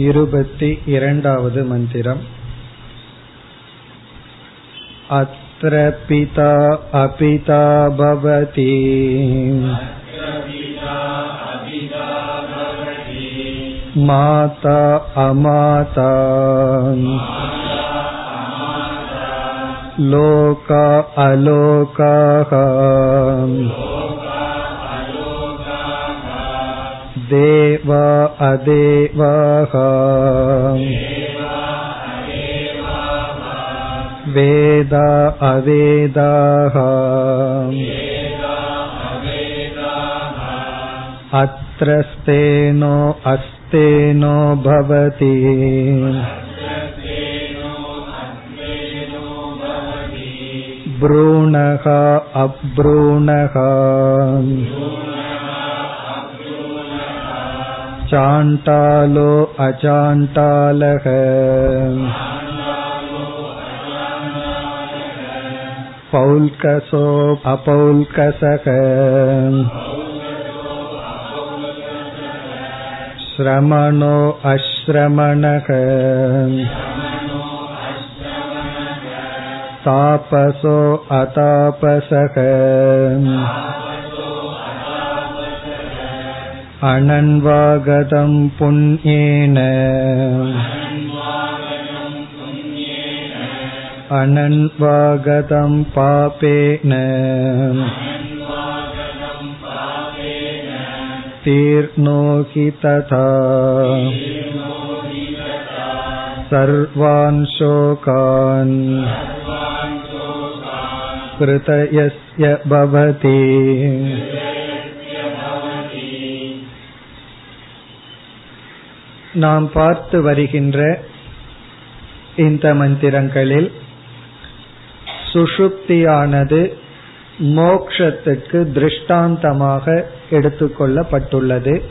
இருபति இரண்டாவது मन्दिरम् अत्र पिता अपिता भवति माता अमाता लोका अलोकाः देव अदेवाः वेद अवेदाः अत्र स्तेनो अस्तेनो भवति भ्रूणः अभ्रूणः चाण्टालो अचाण्टालः पौल्कसो अपौल्कसः श्रमणो अश्रमणः तापसो अतापसः अनन्वागतं पुण्येन अनन्वागतं पापेन तीर्णो हि तथा सर्वान् शोकान् कृतयस्य भवति நாம் பார்த்து வருகின்ற இந்த மந்திரங்களில் சுஷுப்தியானது மோக்ஷத்துக்கு திருஷ்டாந்தமாக எடுத்துக்கொள்ளப்பட்டுள்ளது.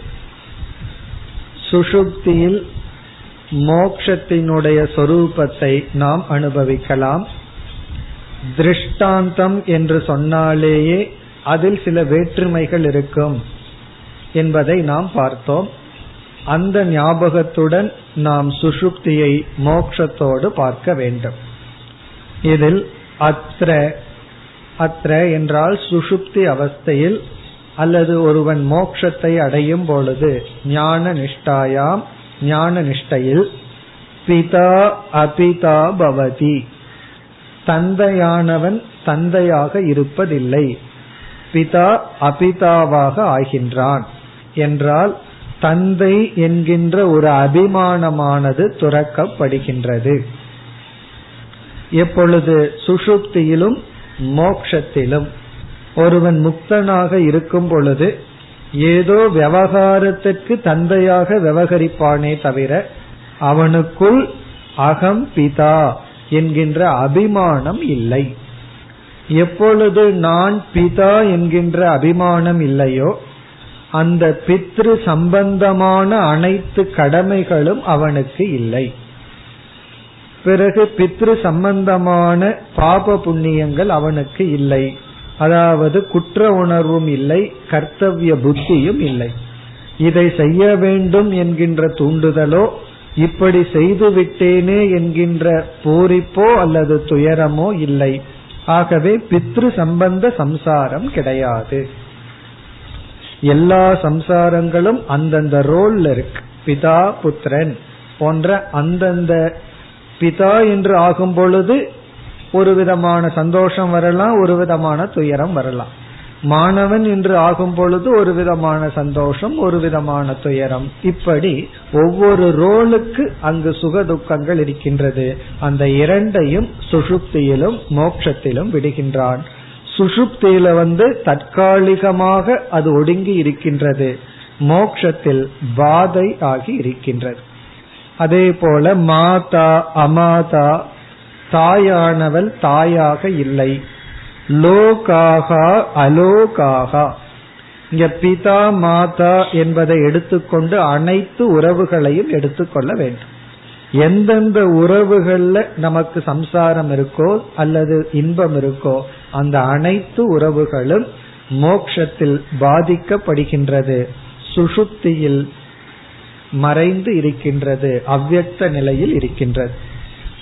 சுஷுப்தியில் மோக்ஷத்தினுடைய சொரூபத்தை நாம் அனுபவிக்கலாம். திருஷ்டாந்தம் என்று சொன்னாலேயே அதில் சில வேற்றுமைகள் இருக்கும் என்பதை நாம் பார்த்தோம். அந்த ஞாபகத்துடன் நாம் சுஷுப்தியை மோக்ஷத்தோடு பார்க்க வேண்டும். இதில் அத்ர அத்ர என்றால் சுஷுப்தி அவஸ்தையில் அல்லது ஒருவன் மோக்ஷத்தை அடையும் பொழுது ஞான நிஷ்டாயாம் ஞான நிஷ்டையில் பிதா அபிதா பவதி. தந்தையானவன் தந்தையாக இருப்பதில்லை. பிதா அபிதாவாக ஆகின்றான். என்றால் தந்தை என்கின்ற ஒரு அபிமானமானது துறக்கப்படுகின்றது. எப்பொழுது சுஷுப்தியிலும் மோக்ஷத்திலும் ஒருவன் முக்தனாக இருக்கும் பொழுது ஏதோ விவகாரத்திற்கு தந்தையாக விவகரிப்பானே தவிர அவனுக்குள் அகம் பிதா என்கின்ற அபிமானம் இல்லை. எப்பொழுது நான் பிதா என்கின்ற அபிமானம் இல்லையோ அந்த பித்ரு சம்பந்தமான அனைத்து கடமைகளும் அவனுக்கு இல்லை. பிறகு பித்ரு சம்பந்தமான பாப புண்ணியங்கள் அவனுக்கு இல்லை. அதாவது குற்ற உணர்வும் இல்லை கர்த்தவிய புத்தியும் இல்லை. இதை செய்ய வேண்டும் என்கின்ற தூண்டுதலோ இப்படி செய்து விட்டேனே என்கின்ற பூரிப்போ அல்லது துயரமோ இல்லை. ஆகவே பித்ரு சம்பந்த சம்சாரம் கிடையாது. எல்லா சம்சாரங்களும் அந்தந்த ரோல்ல இருக்கு. பிதா புத்திரன் போன்ற அந்தந்த பிதா என்று ஆகும் பொழுது ஒரு விதமான சந்தோஷம் வரலாம் ஒரு விதமான துயரம் வரலாம். மாணவன் என்று ஆகும் பொழுது ஒரு விதமான சந்தோஷம் ஒரு விதமான துயரம். இப்படி ஒவ்வொரு ரோலுக்கு அங்கு சுக துக்கங்கள் இருக்கின்றது. அந்த இரண்டையும் சுஷுப்தியிலும் மோட்சத்திலும் விடுகின்றான். சுஷுப்தியில வந்து தற்காலிகமாக அது ஒடுங்கி இருக்கின்றது. மோக்ஷத்தில் பாதை ஆகி இருக்கின்றது. அதே போல மாதா அமாதா தாயானவள் தாயாக இல்லை. லோகாகா அலோகாகா. இங்க பிதா மாதா என்பதை எடுத்துக்கொண்டு அனைத்து உறவுகளையும் எடுத்துக்கொள்ள வேண்டும். எந்தெந்த உறவுகள்ல நமக்கு சம்சாரம் இருக்கோ அல்லது இன்பம் இருக்கோ அந்த அனைத்து உறவுகளும் மோக்ஷத்தில் பாதிக்கப்படுகின்றது. சுஷுப்தியில் மறைந்து இருக்கின்றது. அவ்வக்த நிலையில் இருக்கின்றது.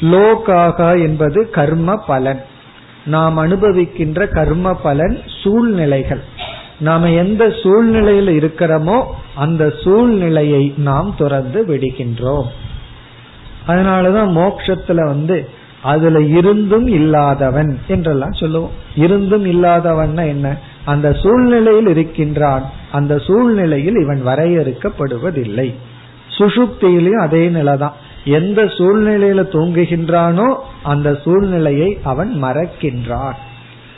லோகாக என்பது கர்ம பலன். நாம் அனுபவிக்கின்ற கர்ம பலன் சூழ்நிலைகள். நாம எந்த சூழ்நிலையில் இருக்கிறோமோ அந்த சூழ்நிலையை நாம் துறந்து விடுகின்றோம். அதனாலதான் மோக்ஷத்துல வந்து அதுல இருந்தும் இல்லாதவன் என்றெல்லாம் சொல்லுவோம். இருந்தும் இல்லாதவன் என்ன? அந்த சூழ்நிலையில் இருக்கின்றான். அந்த சூழ்நிலையில் இவன் வரையறுக்கப்படுவதில்லை. சுஷுப்தியிலையும் அதே நிலைதான். எந்த சூழ்நிலையில தூங்குகின்றானோ அந்த சூழ்நிலையை அவன் மறக்கின்றான்.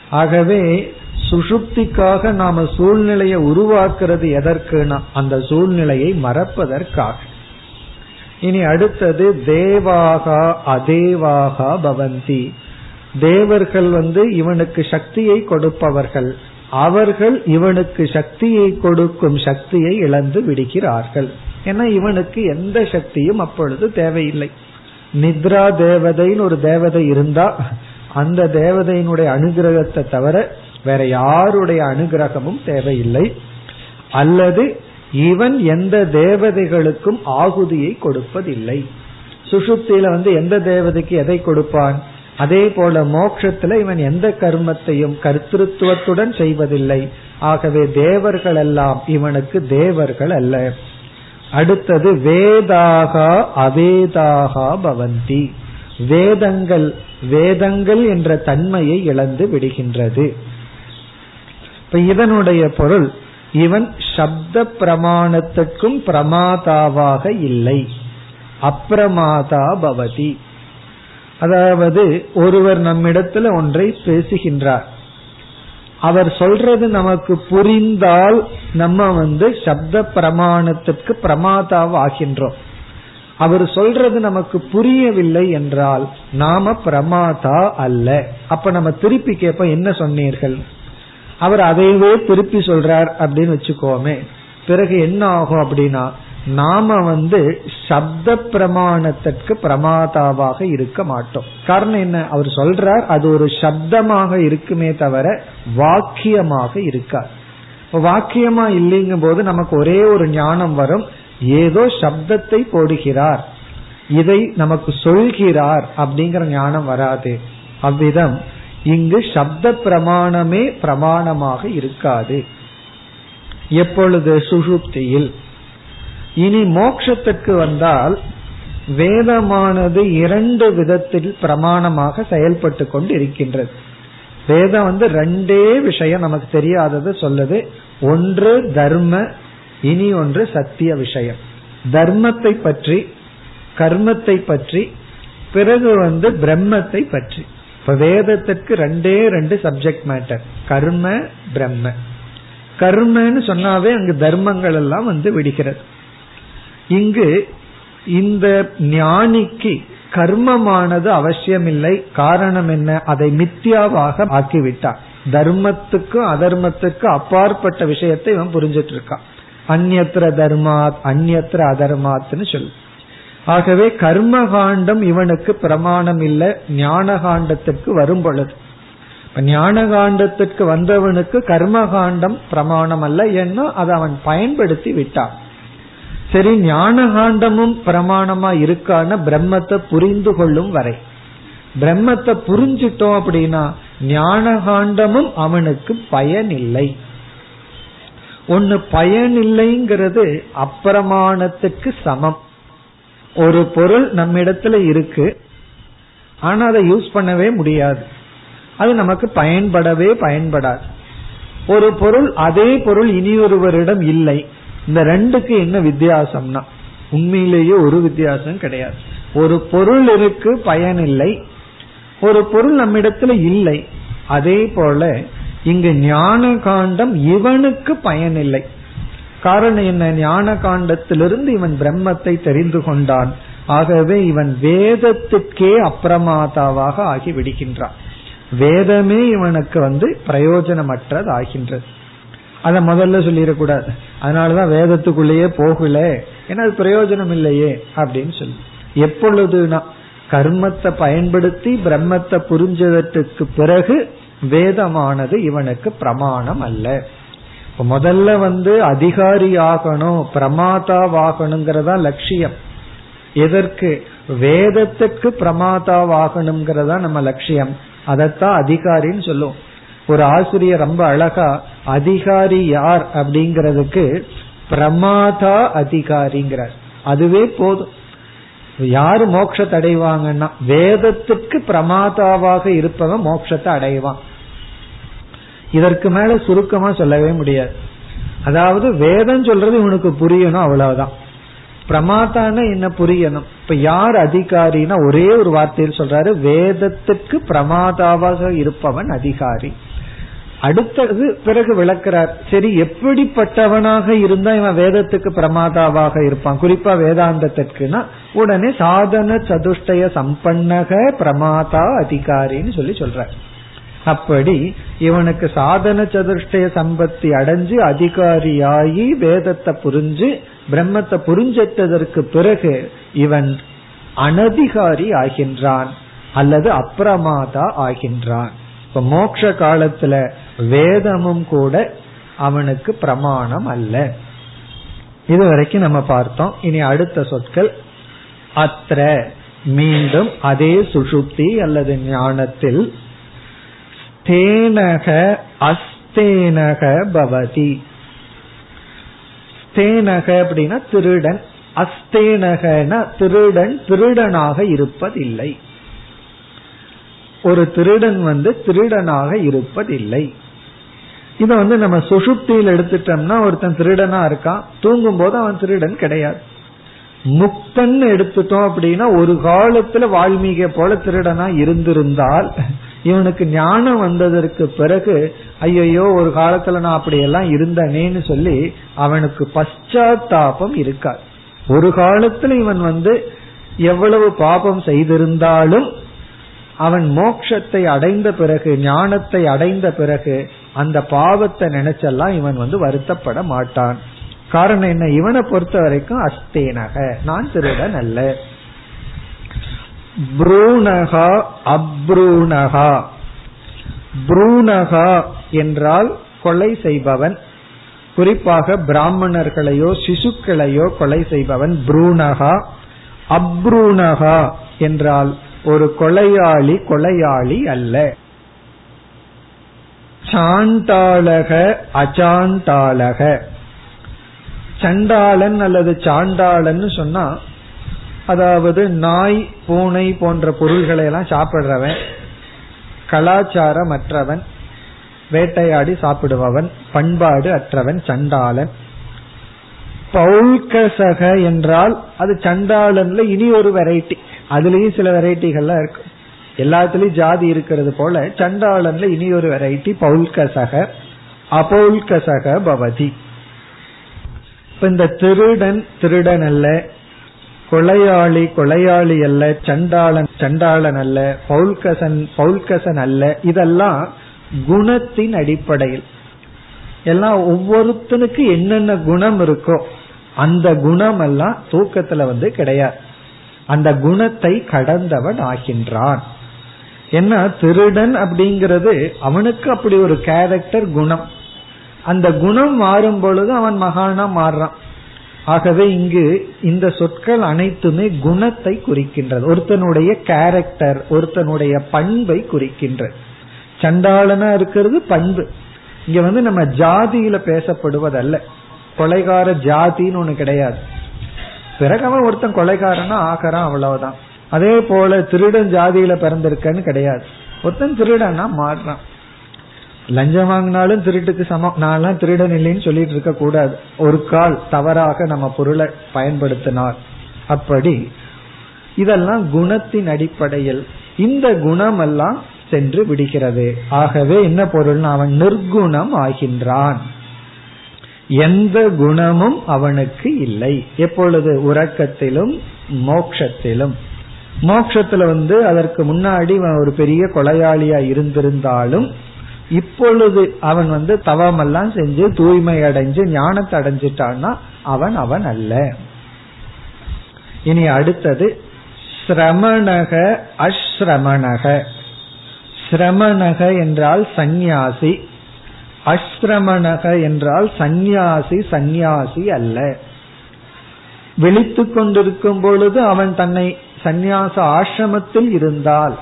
ஆகவே சுஷுப்திக்காக நாம சூழ்நிலையை உருவாக்குறது எதற்குனா அந்த சூழ்நிலையை மறப்பதற்காக. இனி அடுத்தது தேவாகா அதேவாகா பவந்தி. தேவர்கள் வந்து இவனுக்கு சக்தியை கொடுப்பவர்கள். அவர்கள் இவனுக்கு சக்தியை கொடுக்கும் சக்தியை இழந்து விடுகிறார்கள். ஏன்னா இவனுக்கு எந்த சக்தியும் அப்பொழுது தேவையில்லை. நித்ரா தேவதைன்னு ஒரு தேவதை இருந்தா அந்த தேவதையினுடைய அனுகிரகத்தை தவிர வேற யாருடைய அனுகிரகமும் தேவையில்லை. அல்லது இவன் எந்த தேவதைகளுக்கும் ஆகுதியை கொடுப்பதில்லை. சுசுப்தியில வந்து எந்த தேவதைக்கு எதை கொடுப்பான்? அதே போல மோட்சத்துல இவன் எந்த கர்மத்தையும் கர்த்தத்துவத்துடன் செய்வதில்லை. ஆகவே தேவர்கள் எல்லாம் இவனுக்கு தேவர்கள் அல்ல. அடுத்தது வேதாகா அவேதாகா பவந்தி. வேதங்கள் வேதங்கள் என்ற தன்மையை இழந்து விடுகின்றது. இப்ப இதனுடைய பொருள் இவன் சப்த பிரமாணத்துக்கும் பிரமாதாவாக இல்லை. அப்பிரமாதா பவதி. அதாவது ஒருவர் நம்மிடத்துல ஒன்றை பேசுகின்றார். அவர் சொல்றது நமக்கு புரிந்தால் நம்ம வந்து சப்த பிரமாணத்துக்கு பிரமாதாவ் ஆகின்றோம் அவர் சொல்றது நமக்கு புரியவில்லை என்றால் நாம பிரமாதா அல்ல. அப்ப நம்ம திருப்பி கேட்போம் என்ன சொன்னீர்கள்? அவர் அதையவே திருப்பி சொல்றார் அப்படின்னு வச்சுக்கோமே. பிறகு என்ன ஆகும் அப்படின்னா நாம வந்து சப்த பிரமாணத்திற்கு பிரமாதாவாக இருக்க மாட்டோம். காரணம் என்ன? அவர் சொல்றார் அது ஒரு சப்தமாக இருக்குமே தவிர வாக்கியமாக இருக்கார் வாக்கியமா இல்லைங்கும் போது நமக்கு ஒரே ஒரு ஞானம் வரும். ஏதோ சப்தத்தை போடுகிறார். இதை நமக்கு சொல்கிறார் அப்படிங்கிற ஞானம் வராது. அவ்விதம் இங்கு சப்த பிரமாணமே பிரமாணமாக இருக்காது. எப்பொழுது? சுசுப்தியில் இனி மோக்ஷத்துக்கு வந்தால் வேதமானது இரண்டு விதத்தில் பிரமாணமாக செயல்பட்டு கொண்டு இருக்கின்றது வேதம் வந்து ரெண்டே விஷயம் நமக்கு தெரியாதது சொல்லுது. ஒன்று தர்ம இனி ஒன்று சத்திய விஷயம். தர்மத்தை பற்றி கர்மத்தை பற்றி பிறகு வந்து பிரம்மத்தை பற்றி. இப்ப வேதத்திற்கு ரெண்டே ரெண்டு சப்ஜெக்ட் மேட்டர் கர்ம பிரம்ம. கர்மன்னு சொன்னாவே அங்கு தர்மங்கள் எல்லாம் வந்து விடுகிறது. இங்கு இந்த ஞானிக்கு கர்மமானது அவசியமில்லை. காரணம் என்ன? அதை மித்தியாவாக ஆக்கிவிட்டார் தர்மத்துக்கும் அதர்மத்துக்கும் அப்பாற்பட்ட விஷயத்தை இவன் புரிஞ்சிட்டு இருக்கான். அந்நத்திர தர்மாத் அந்நத்திர அதர்மாத்னு சொல்லு. ஆகவே கர்மகாண்டம் இவனுக்கு பிரமாணம் இல்லை ஞான காண்டத்திற்கு வரும் பொழுது ஞான காண்டத்திற்கு வந்தவனுக்கு கர்மகாண்டம் பிரமாணம் அல்ல ஏன்னா அதை அவன் பயன்படுத்தி விட்டான். சரி ஞான காண்டமும் பிரமாணமா இருக்கான பிரம்மத்தை புரிந்து கொள்ளும் வரை. பிரம்மத்தை புரிஞ்சிட்டோம் அப்படின்னா ஞான காண்டமும் அவனுக்கு பயனில்லை. ஒன்னு பயனில்லைங்கிறது அப்பிரமாணத்துக்கு சமம். ஒரு பொருள் நம்ம இடத்துல இருக்கு ஆனா அதை யூஸ் பண்ணவே முடியாது. அது நமக்கு பயன்படவே பயன்படாது. ஒரு பொருள் அதே பொருள் இனி ஒருவரிடம் இல்லை. இந்த ரெண்டுக்கு என்ன வித்தியாசம்னா உண்மையிலேயே ஒரு வித்தியாசம் கிடையாது. ஒரு பொருள் இருக்கு பயன் இல்லை. ஒரு பொருள் நம்மிடத்துல இல்லை. அதே போல இங்கு ஞான காண்டம் இவனுக்கு பயன் இல்லை. காரணம் என்ன? ஞான காண்டத்திலிருந்து இவன் பிரம்மத்தை தெரிந்து கொண்டான். ஆகவே இவன் வேதத்துக்கே அப்பிரமாதாவாக ஆகி விடுகின்றான் வேதமே இவனுக்கு வந்து பிரயோஜனமற்றது ஆகின்றது அத முதல்ல சொல்லிடக்கூடாது. அதனாலதான் வேதத்துக்குள்ளேயே போகல. ஏன்னா அது பிரயோஜனம் இல்லையே அப்படின்னு சொல்லி. எப்பொழுதுனா கர்மத்தை பயன்படுத்தி பிரம்மத்தை புரிஞ்சதற்கு பிறகு வேதமானது இவனுக்கு பிரமாணம் அல்ல. முதல்ல வந்து அதிகாரி ஆகணும் பிரமாதாவாகணுங்கிறதா லட்சியம். எதற்கு? வேதத்துக்கு பிரமாதாவாகணுங்கிறதா நம்ம லட்சியம். அதைத்தான் அதிகாரின்னு சொல்லுவோம் ஒரு ஆசிரியர் ரொம்ப அழகா அதிகாரி யார்? அப்படிங்கிறதுக்கு பிரமாதா அதிகாரிங்கிறார். அதுவே போதும். யாரு மோட்சத்தை அடைவாங்கன்னா வேதத்துக்கு பிரமாதாவாக இருப்பவன் மோட்சத்தை அடைவான். இதற்கு மேல சுருக்கமா சொல்லவே முடியாது. அதாவது வேதம் சொல்றது இவனுக்கு புரியணும் அவ்வளவுதான். பிரமாத்தான என்ன புரியணும்? இப்ப யார் அதிகாரினா ஒரே ஒரு வார்த்தையில் சொல்றாரு வேதத்துக்கு பிரமாதாவாக இருப்பவன் அதிகாரி. அடுத்தது பிறகு விளக்கிறார் சரி எப்படிப்பட்டவனாக இருந்தா இவன் வேதத்துக்கு பிரமாதாவாக இருப்பான்? குறிப்பா வேதாந்தத்திற்குனா உடனே சாதன சதுஷ்டய சம்பன்னக பிரமாதா அதிகாரின்னு சொல்லி சொல்ற அப்படி இவனுக்கு சாதன சதுஷ்டய சம்பத்தி அடைஞ்சு அதிகாரியாகி வேதத்தை புரிஞ்சு பிரம்மத்தை புரிஞ்சிட்டதற்கு பிறகு இவன் அனதிகாரி ஆகின்றான் அல்லது அப்பிரமாதா ஆகின்றான். இப்ப மோக்ஷ காலத்துல வேதமும் கூட அவனுக்கு பிரமாணம் அல்ல. இது வரைக்கும் நம்ம பார்த்தோம். இனி அடுத்த சொற்கள். அத்த மீண்டும் அதே சுஷுப்தி அல்லது ஞானத்தில் தேனக அஸ்தேனக பவதி. ஸ்தேனக அப்படின்னா திருடன். அஸ்தேனகன திருடன் திருடனாக இருப்பதில்லை. ஒரு திருடன் வந்து திருடனாக இருப்பதில்லை. இத வந்து நம்ம சுசுப்தியில் எடுத்துட்டோம்னா ஒருத்தன் திருடனா இருக்கான். தூங்கும் போது அவன் திருடன் கிடையாது. முக்தன் எடுத்துட்டோம் அப்படின்னா ஒரு காலத்துல வால்மீக போல திருடனா இருந்திருந்தால் இவனுக்கு ஞானம் வந்ததற்கு பிறகு ஐயையோ ஒரு காலத்துல நான் அப்படியெல்லாம் இருந்தனேன்னு சொல்லி அவனுக்கு பశ్చాத்தாபம் இருக்காது. ஒரு காலத்துல இவன் வந்து எவ்வளவு பாபம் செய்திருந்தாலும் அவன் மோட்சத்தை அடைந்த பிறகு ஞானத்தை அடைந்த பிறகு அந்த பாவத்தை நினைச்செல்லாம் இவன் வந்து வருத்தப்பட மாட்டான். காரணம் என்ன? இவனை பொறுத்த வரைக்கும் அஸ்தேனக. நான் திருடன் அல்ல. புரூணகா அப்ரூணகா புரூணகா என்றால் கொலை செய்பவன். குறிப்பாக பிராமணர்களையோ சிசுக்களையோ கொலை செய்பவன் புரூணகா அப்ரூணகா என்றால் ஒரு கொலையாளி கொலையாளி அல்ல. சாண்டாளக அச்சாண்டாளக சண்டாளன் அல்லது சாண்டாளன் சொன்னா அதாவது நாய் பூனை போன்ற பொருள்களை எல்லாம் சாப்பிடுறவன் கலாச்சாரம் அற்றவன் வேட்டையாடி சாப்பிடுபவன் பண்பாடு அற்றவன் சண்டாளன். பௌல்கசக என்றால் அது சண்டாளன்ல இனி ஒரு வெரைட்டி அதுலயும் சில வெரைட்டிகள்லாம் இருக்கு எல்லாத்துலயும் ஜாதி இருக்கிறது போல சண்டாளன்ல இனி ஒரு வெரைட்டி பௌல்கசக அபௌல்கசக பவதி. இப்ப இந்த திருடன் திருடன் அல்ல கொலையாளி கொலையாளி அல்ல சண்டாளன் சண்டாளன் அல்ல பௌல்கசன் பௌல்கசன் அல்ல. இதெல்லாம் குணத்தின் அடிப்படையில். எல்லாம் ஒவ்வொருத்தனுக்கு என்னென்ன குணம் இருக்கோ அந்த குணம் எல்லாம் தூக்கத்துல வந்து கிடையாது. அந்த குணத்தை கடந்தவன் ஆகின்றான். என்ன திருடன் அப்படிங்கிறது அவனுக்கு அப்படி ஒரு கேரக்டர் குணம். அந்த குணம் மாறும் பொழுது அவன் மகானா மாறுறான். ஆகவே இங்கு இந்த சொற்கள் அனைத்துமே குணத்தை குறிக்கின்றது. ஒருத்தனுடைய கேரக்டர் ஒருத்தனுடைய பண்பை குறிக்கின்றது. சண்டாளனா இருக்கிறது பண்பு. இங்க வந்து நம்ம ஜாதியில பேசப்படுவதல்ல. கொலைகார ஜாதின்னு ஒண்ணு கிடையாது. பிறகு அவன் ஒருத்தன் கொலைகாரனா ஆகிறான் அவ்வளவுதான். அதே போல திருடன் ஜாதியில பிறந்திருக்கன்னு கிடையாது. ஒருத்தன் திருடனா மாறுறான். லஞ்சம் வாங்கினாலும் திருட்டுக்கு சமம். நான் திருடன் இல்லைன்னு சொல்லிட்டு இருக்க கூடாது. ஒரு கால் தவறாக நம்ம பொருளை பயன்படுத்தினார் அப்படி இதெல்லாம் குணத்தின் அடிப்படையில் இந்த குணம் எல்லாம் சென்று விடுகிறது. ஆகவே என்ன பொருள் அவன் நிர்குணம் ஆகின்றான். எந்த குணமும் அவனுக்கு இல்லை. எப்பொழுது? உறக்கத்திலும் மோக்ஷத்திலும். மோக்ஷத்துல வந்து அதற்கு முன்னாடி ஒரு பெரிய கொலையாளியா இருந்திருந்தாலும் இப்பொழுது அவன் வந்து தவமெல்லாம் செஞ்சு தூய்மை அடைஞ்சு ஞானத்தை அடைஞ்சிட்டான்னா அவன் அவன் அல்ல. இனி அடுத்தது சிரமணக அஸ்ரமணக. சிரமணக என்றால் சந்நியாசி. அஸ்ரமணக என்றால் சந்நியாசி சந்நியாசி அல்ல. விழித்து கொண்டிருக்கும் பொழுது அவன் தன்னை சந்நியாச ஆசிரமத்தில் இருந்தால்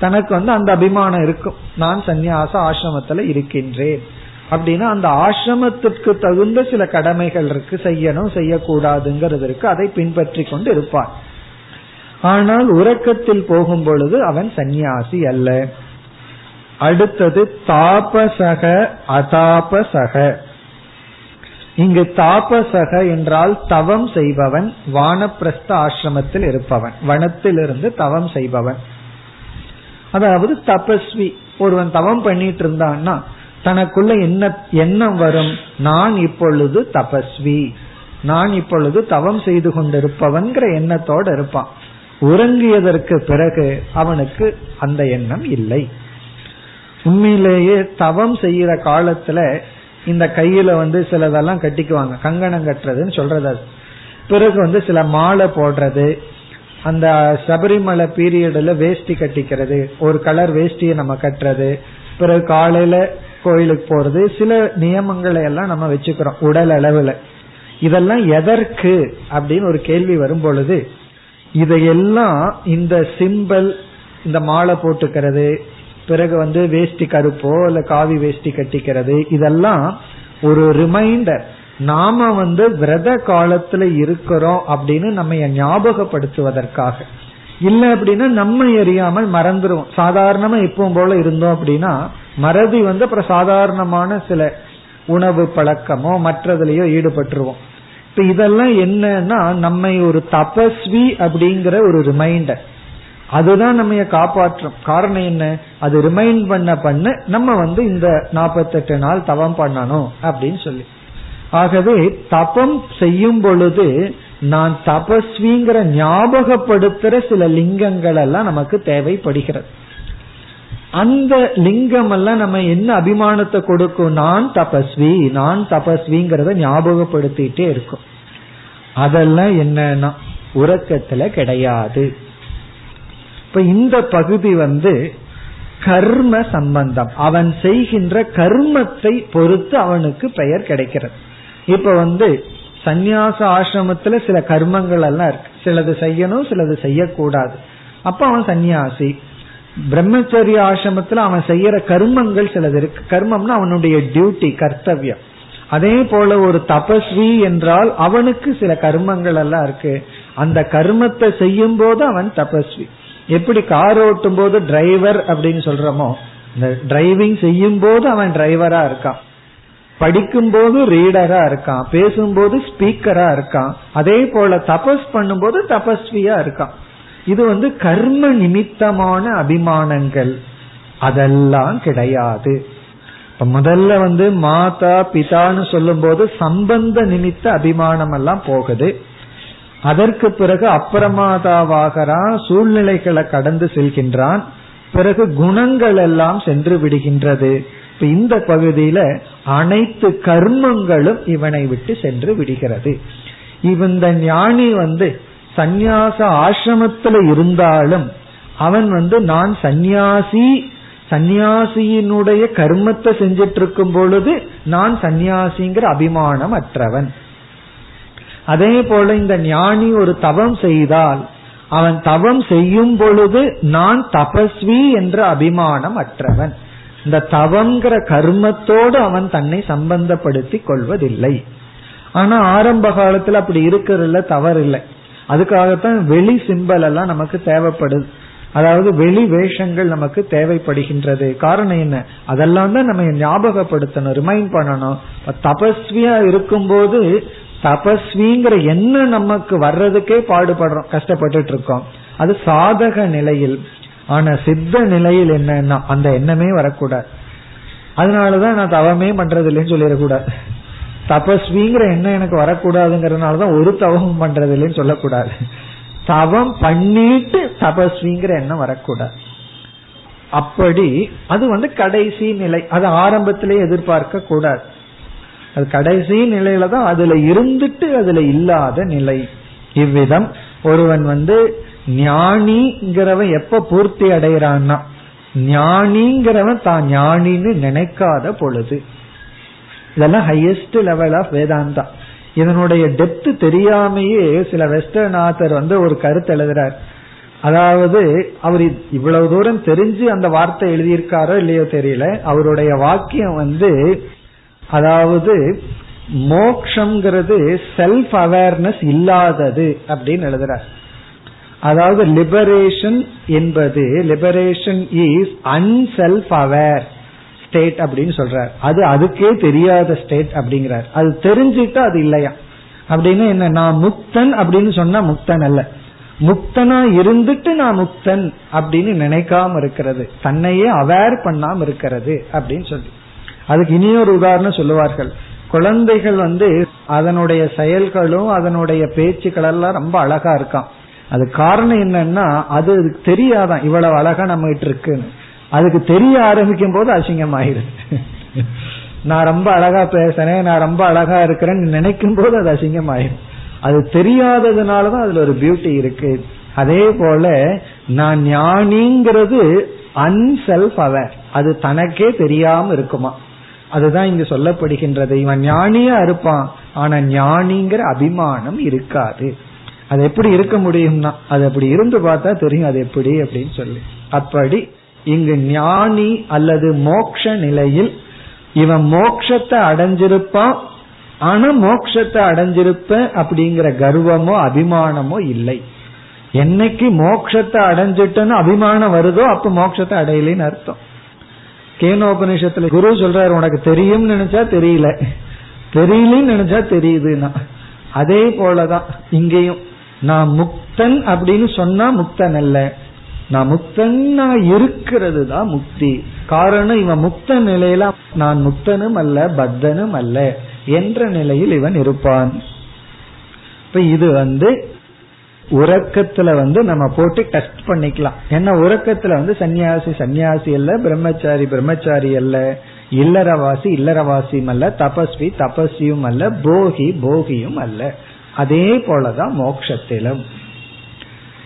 தனக்கு வந்து அந்த அபிமானம் இருக்கும். நான் சந்நியாச ஆசிரமத்துல இருக்கின்றேன். அப்படின்னா அந்த ஆசிரமத்திற்கு தகுந்த சில கடமைகள் இருக்கு. செய்யணும் செய்யக்கூடாதுங்கிறது இருக்கு. அதை பின்பற்றி கொண்டு இருப்பான். ஆனால் உறக்கத்தில் போகும் பொழுது அவன் சந்நியாசி அல்ல. அடுத்தது தாபசக அதாபசக. இங்கு தாபசக என்றால் தவம் செய்பவன் வானப்பிரஸ்த ஆசிரமத்தில் இருப்பவன். வனத்திலிருந்து தவம் செய்பவன். அதாவது தபஸ்வி ஒருவன் தவம் பண்ணிட்டு இருந்தான்னா தனக்குள்ள என்ன எண்ணம் வரும்? நான் இப்பொழுது தபஸ்வி. நான் இப்பொழுது தவம் செய்து கொண்டிருப்பவன்கிற எண்ணத்தோடு இருப்பான். உறங்கியதற்கு பிறகு அவனுக்கு அந்த எண்ணம் இல்லை. உண்மையிலேயே தவம் செய்யற காலத்துல இந்த கையில வந்து சிலதெல்லாம் கட்டிக்குவாங்க. கங்கணம் கட்டுறதுன்னு சொல்றது பிறகு வந்து சில மாலை போடுறது அந்த சபரிமலை பீரியட்ல வேஷ்டி கட்டிக்கிறது. ஒரு கலர் வேஷ்டியை நம்ம கட்டுறது. பிறகு காலையில கோயிலுக்கு போறது. சில நியமங்களை எல்லாம் நம்ம வச்சுக்கிறோம் உடல் அளவுல. இதெல்லாம் எதற்கு அப்படின்னு ஒரு கேள்வி வரும் பொழுது இதையெல்லாம் இந்த சிம்பல் இந்த மாலை போட்டுக்கிறது பிறகு வந்து வேஷ்டி கருப்போ இல்ல காவி வேஷ்டி கட்டிக்கிறது இதெல்லாம் ஒரு ரிமைண்டர் நாம வந்து விரத காலத்துல இருக்கிறோம் அப்படின்னு நம்ம ஞாபகப்படுத்துவதற்காக. இல்ல அப்படின்னா நம்ம எரியாமல் மறந்துடுவோம் சாதாரணமா எப்பவும் போல இருந்தோம் அப்படின்னா மறதி வந்து அப்புறம் சாதாரணமான சில உணவு பழக்கமோ மற்றதுலயோ ஈடுபட்டுருவோம். இப்ப இதெல்லாம் என்னன்னா நம்மை ஒரு தபஸ்வி அப்படிங்கிற ஒரு ரிமைண்டர் அதுதான் நம்ம காப்பாற்றும். காரணம் என்ன? அது ரிமைண்ட் பண்ண பண்ண நம்ம வந்து இந்த நாற்பத்தெட்டு நாள் தவம் பண்ணணும் அப்படின்னு சொல்லி. ஆகவே தபம் செய்யும் பொழுது நான் தபஸ்விங்கிற ஞாபகப்படுத்துற சில லிங்கங்கள் எல்லாம் நமக்கு தேவைப்படுகிறது. அந்த லிங்கம் எல்லாம் நம்ம என்ன அபிமானத்தை கொடுக்கும்? நான் தபஸ்வி நான் தபஸ்விங்கிறத ஞாபகப்படுத்திட்டே இருக்கும். அதெல்லாம் என்னன்னா உறக்கத்துல கிடையாது. இப்ப இந்த பகுதி வந்து கர்ம சம்பந்தம். அவன் செய்கின்ற கர்மத்தை பொறுத்து அவனுக்கு பெயர் கிடைக்கிறது. இப்ப வந்து சந்நியாச ஆசிரமத்துல சில கர்மங்கள் எல்லாம் இருக்கு. சிலது செய்யணும் சிலது செய்யக்கூடாது. அப்ப அவன் சந்நியாசி. பிரம்மச்சரிய ஆசிரமத்துல அவன் செய்யற கர்மங்கள் சிலது இருக்கு. கர்மம்னா அவனுடைய டியூட்டி கர்த்தவியம். அதே போல ஒரு தபஸ்வி என்றால் அவனுக்கு சில கர்மங்கள் எல்லாம் இருக்கு. அந்த கர்மத்தை செய்யும் போது அவன் தபஸ்வி. எப்படி கார் ஓட்டும் போது டிரைவர் அப்படின்னு சொல்றோமோ இந்த டிரைவிங் செய்யும் போது அவன் டிரைவரா இருக்கான். படிக்கும் போது ரீடரா இருக்கான் பேசும்போது ஸ்பீக்கரா இருக்கான் அதே போல தபஸ் பண்ணும்போது தபஸ்வியா இருக்கான். இது வந்து கர்ம நிமித்தமான அபிமானங்கள். அதெல்லாம் கிடையாது. இப்ப முதல்ல வந்து மாதா பிதான்னு சொல்லும் போது சம்பந்த நிமித்த அபிமானம் எல்லாம் போகுது. அதற்கு பிறகு அப்பிரமாதாவாகிறான் சூழ்நிலைகளை கடந்து செல்கின்றான். பிறகு குணங்கள் எல்லாம் சென்று விடுகின்றது. இந்த பகுதியில அனைத்து கர்மங்களும் இவனை விட்டு சென்று விடுகிறது. இந்த ஞானி வந்து சந்நியாச ஆசிரமத்துல இருந்தாலும் அவன் வந்து நான் சந்நியாசி சந்நியாசியினுடைய கர்மத்தை செஞ்சிட்டு இருக்கும் பொழுது நான் சந்நியாசிங்கிற அபிமானம் அற்றவன் அதே போல இந்த ஞானி ஒரு தவம் செய்தால் அவன் தவம் செய்யும் பொழுது நான் தபஸ்வி என்ற அபிமானம் அற்றவன் இந்த தவங்கிற கர்மத்தோடு அவன் தன்னை சம்பந்தப்படுத்தி கொள்வதில்லை. ஆனா ஆரம்ப காலத்துல அப்படி இருக்கிறதுல தவறு இல்லை அதுக்காகத்தான் வெளி சிம்பல் எல்லாம் நமக்கு தேவைப்படுது. அதாவது வெளி வேஷங்கள் நமக்கு தேவைப்படுகின்றது. காரணம் என்ன? அதெல்லாம் தான் நம்ம ஞாபகப்படுத்தணும் ரிமைண்ட் பண்ணணும். தபஸ்வியா இருக்கும்போது தபஸ்விங்கிற என்ன நமக்கு வர்றதுக்கே பாடுபடுறோம் கஷ்டப்பட்டுட்டு இருக்கோம். அது சாதக நிலையில் ஆனா சித்த நிலையில் என்னன்னா அந்த எண்ணமே வரக்கூடாது. அதனாலதான் நான் தவமே பண்றது இல்லைன்னு சொல்லிடக்கூடாது. தபஸ்விங்கிற எண்ணம் எனக்கு வரக்கூடாதுங்கிறதுனாலதான் ஒரு தவமும் பண்றது இல்லைன்னு சொல்லக்கூடாது. தவம் பண்ணிட்டு தபஸ்விங்கிற எண்ணம் வரக்கூடாது. அப்படி அது வந்து கடைசி நிலை. அது ஆரம்பத்திலே எதிர்பார்க்க கூடாது. அது கடைசி நிலையில தான் அதுல இருந்துட்டு அதுல இல்லாத நிலை. இவ்விதம் ஒருவன் வந்து ஞானிங்கிறவன் எப்ப பூர்த்தி அடைகிறான்னா ஞானிங்கிறவன் தான் ஞானின்னு நினைக்காத பொழுது. இதெல்லாம் ஹையஸ்ட் லெவல் ஆஃப் வேதாந்தா. இதனுடைய டெப்த் தெரியாமையே சில வெஸ்டர்ன் ஆத்தர் வந்து ஒரு கருத்து எழுதுறார். அதாவது அவர் இவ்வளவு தூரம் தெரிஞ்சு அந்த வார்த்தை எழுதியிருக்காரோ இல்லையோ தெரியல. அவருடைய வாக்கியம் வந்து அதாவது மோக்ஷங்கிறது செல்ஃப் அவேர்னஸ் இல்லாதது அப்படின்னு எழுதுறார். அதாவது லிபரேஷன் என்பது liberation is unself aware state அப்படின்னு சொல்றார். அது அதுக்கே தெரியாத ஸ்டேட் அப்படிங்கிறார். அது தெரிஞ்சுட்டா அது இல்லையா? அப்படின்னு என்ன நான் முக்தன் அப்படின்னு சொன்னா முக்தன் அல்ல. முக்தனா இருந்துட்டு நான் முக்தன் அப்படின்னு நினைக்காம இருக்கிறது. தன்னையே அவேர் பண்ணாம இருக்கிறது அப்படின்னு சொல்லி. அதுக்கு இனியொரு உதாரணம் சொல்லுவார்கள். குழந்தைகள் வந்து அதனுடைய செயல்களும் அதனுடைய பேச்சுக்கள் எல்லாம் ரொம்ப அழகா இருக்கான் அது காரணம் என்னன்னா அது தெரியாதான். இவ்வளவு அழகா நம்ம கிட்ட இருக்குன்னு. அதுக்கு தெரிய ஆரம்பிக்கும் போது அசிங்கமாயிருது நான் ரொம்ப அழகா பேசுறேன் நான் ரொம்ப அழகா இருக்கிறேன்னு நினைக்கும் போது அது அசிங்கம் ஆயிரும் அது தெரியாததுனாலதான் அதுல ஒரு பியூட்டி இருக்கு. அதே போல நான் ஞானிங்கிறது அன்செல்ஃப் அவர் அது தனக்கே தெரியாம இருக்குமா? அதுதான் இங்கு சொல்லப்படுகின்றது. இவன் ஞானியா இருப்பான் ஆனா ஞானிங்கிற அபிமானம் இருக்காது. அது எப்படி இருக்க முடியும்னா அது அப்படி இருந்து பார்த்தா தெரியும் அது எப்படி அப்படின்னு சொல்லி. அப்படி இங்கு ஞானி அல்லது மோக்ஷ நிலையில் இவன் மோக்ஷத்தை அடைஞ்சிருப்பான் ஆனா மோக்ஷத்தை அடைஞ்சிருப்ப அப்படிங்கிற கர்வமோ அபிமானமோ இல்லை. என்னைக்கு மோக்ஷத்தை அடைஞ்சிட்டன்னு அபிமானம் வருதோ அப்ப மோக்ஷத்தை அடையலன்னு அர்த்தம். கேனோபனிஷத்துல குரு சொல்றாரு உனக்கு தெரியும் நினைச்சா தெரியல. தெரியலன்னு நினைச்சா தெரியுதுன்னா. அதே போலதான் இங்கேயும். நான் முக்தன் அப்படின்னு சொன்னா முக்தன் அல்ல. நான் முக்தன்னா இருக்கிறது தான் முக்தி. காரணம் இவன் முக்த நிலையில நான் முக்தனும் அல்ல பத்தனும் அல்ல என்ற நிலையில் இவன் இருப்பான். இப்ப இது வந்து உறக்கத்துல வந்து நம்ம போட்டு டெஸ்ட் பண்ணிக்கலாம். ஏன்னா உறக்கத்துல வந்து சன்னியாசி சன்னியாசி அல்ல பிரம்மச்சாரி பிரம்மச்சாரி அல்ல இல்லறவாசி இல்லறவாசியும் அல்ல தபஸ்வி தபஸ்வியும் அல்ல போகி போகியும் அல்ல. அதே போலதான் மோக்ஷத்திலும்.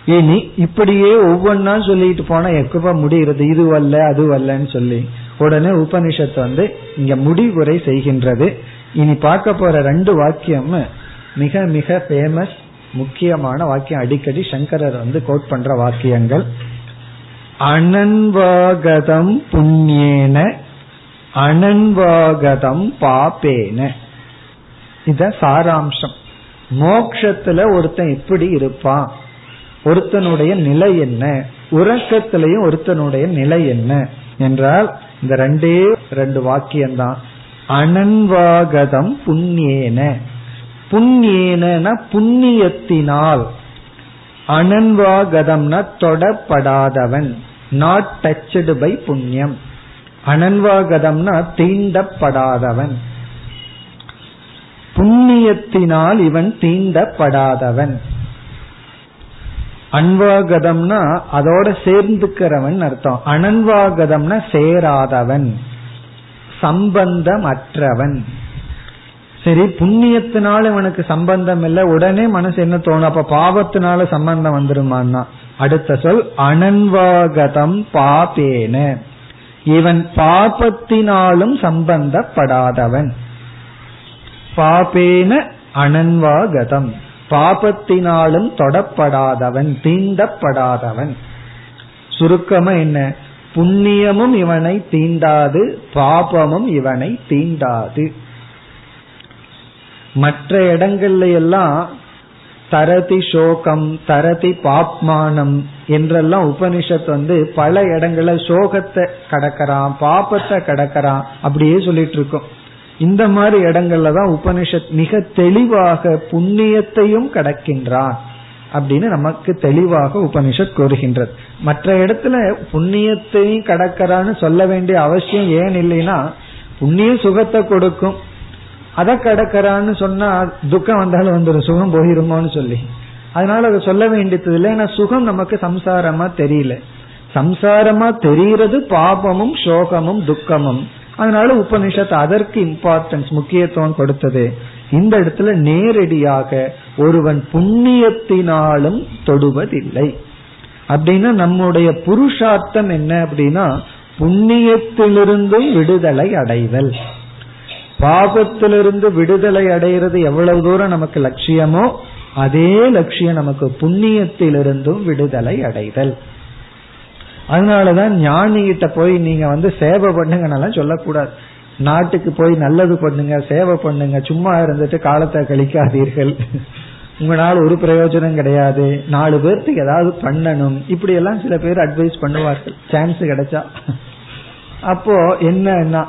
இனி இப்படியே ஒவ்வொன்னா சொல்லிட்டு போனா எப்ப முடிகிறது? இது வல்ல அது வல்லன்னு சொல்லி. உடனே உபனிஷத்து வந்து இங்க முடிவுரை செய்கின்றது. இனி பார்க்க போற ரெண்டு வாக்கியம் மிக மிக ஃபேமஸ் முக்கியமான வாக்கியம். அடிக்கடி சங்கரர் வந்து கோட் பண்ற வாக்கியங்கள். அனன்வாகதம் புண்ணியேன அனன்வாகதம் பாப்பேன. இத சாராம்சம். மோக்ஷத்துல ஒருத்தன் எப்படி இருப்பான். ஒருத்தனுடைய நிலை என்ன? உறக்கத்திலையும் ஒருத்தனுடைய நிலை என்ன? என்றால் இந்த ரெண்டே ரெண்டு வாக்கியம்தான். அனன்வாகதம் புண்ணியேன. புண்ணியேன புண்ணியத்தினால். அனன்வாகதம்னா தொடப்படாதவன். நாட் டச்சடு பை புண்ணியம். அனன்வாகதம்னா தீண்டப்படாதவன். புண்ணியத்தினால் இவன் தீண்டப்படாதவன். அன்வாகதம்னா அதோட சேர்ந்துக்கிறவன் அர்த்தம். அனன்வாகதம்னா சேராதவன். சம்பந்தம் அற்றவன் சரி புண்ணியத்தினால இவனுக்கு சம்பந்தம் இல்லை. உடனே மனசு என்ன தோணும்? அப்ப பாவத்தினால சம்பந்தம் வந்துருமான்னா. அடுத்த சொல் அனன்வாகதம் பாபேன இவன் பாபத்தினாலும் சம்பந்தப்படாதவன். பாபேன அனன்வாகதம் பாபத்தினாலும் தொடப்படாதவன் தீண்டப்படாதவன். சுருக்கமா என்ன? புண்ணியமும் இவனை தீண்டாது பாபமும் இவனை தீண்டாது. மற்ற இடங்கள்ல எல்லாம் தரதி சோகம் தரதி பாப்மானம் என்றெல்லாம் உபனிஷத் வந்து பல இடங்கள்ல சோகத்தை கடக்கிறான் பாபத்தை கடக்கிறான் அப்படியே சொல்லிட்டு இருக்கோம். இந்த மாதிரி இடங்கள்ல தான் உபனிஷத் மிக தெளிவாக புண்ணியத்தையும் கடக்கின்றான் அப்படின்னு நமக்கு தெளிவாக உபனிஷத் கூறுகின்றது. மற்ற இடத்துல புண்ணியத்தையும் கடக்கிறான்னு சொல்ல வேண்டிய அவசியம் ஏன் இல்லைன்னா புண்ணியம் சுகத்தை கொடுக்கும். அதை கடக்கிறான்னு சொன்னா துக்கம் வந்தாலும் வந்துடும் சுகம் போயிருமோன்னு சொல்லி. அதனால அதை சொல்ல வேண்டியது இல்லை. ஏன்னா சுகம் நமக்கு சம்சாரமா தெரியல. சம்சாரமா தெரிகிறது பாபமும் சோகமும் துக்கமும். அதனால உபனிஷத் அதற்கு இம்பார்ட்டன்ஸ் முக்கியத்துவம் கொடுத்தது. இந்த இடத்துல நேரடியாக ஒருவன் புண்ணியத்தினாலும் தொடுவதில்லை. அப்படின்னா நம்முடைய புருஷார்த்தம் என்ன அப்படின்னா புண்ணியத்திலிருந்தும் விடுதலை அடைதல். பாபத்திலிருந்து விடுதலை அடைகிறது எவ்வளவு தூரம் நமக்கு லட்சியமோ அதே லட்சியம் நமக்கு புண்ணியத்திலிருந்தும் விடுதலை அடைதல். அதனாலதான் ஞானிகிட்ட போய் நீங்க வந்து சேவை பண்ணுங்க சொல்லக்கூடாது. நாட்டுக்கு போய் நல்லது பண்ணுங்க சேவை பண்ணுங்க சும்மா இருந்துட்டு காலத்தை கழிக்காதீர்கள். உங்களால் ஒரு பிரயோஜனம் கிடையாது. நாலு பேர்த்துக்கு ஏதாவது பண்ணணும். இப்படி எல்லாம் சில பேர் அட்வைஸ் பண்ணுவார்கள். சான்ஸ் கிடைச்சா. அப்போ என்னன்னா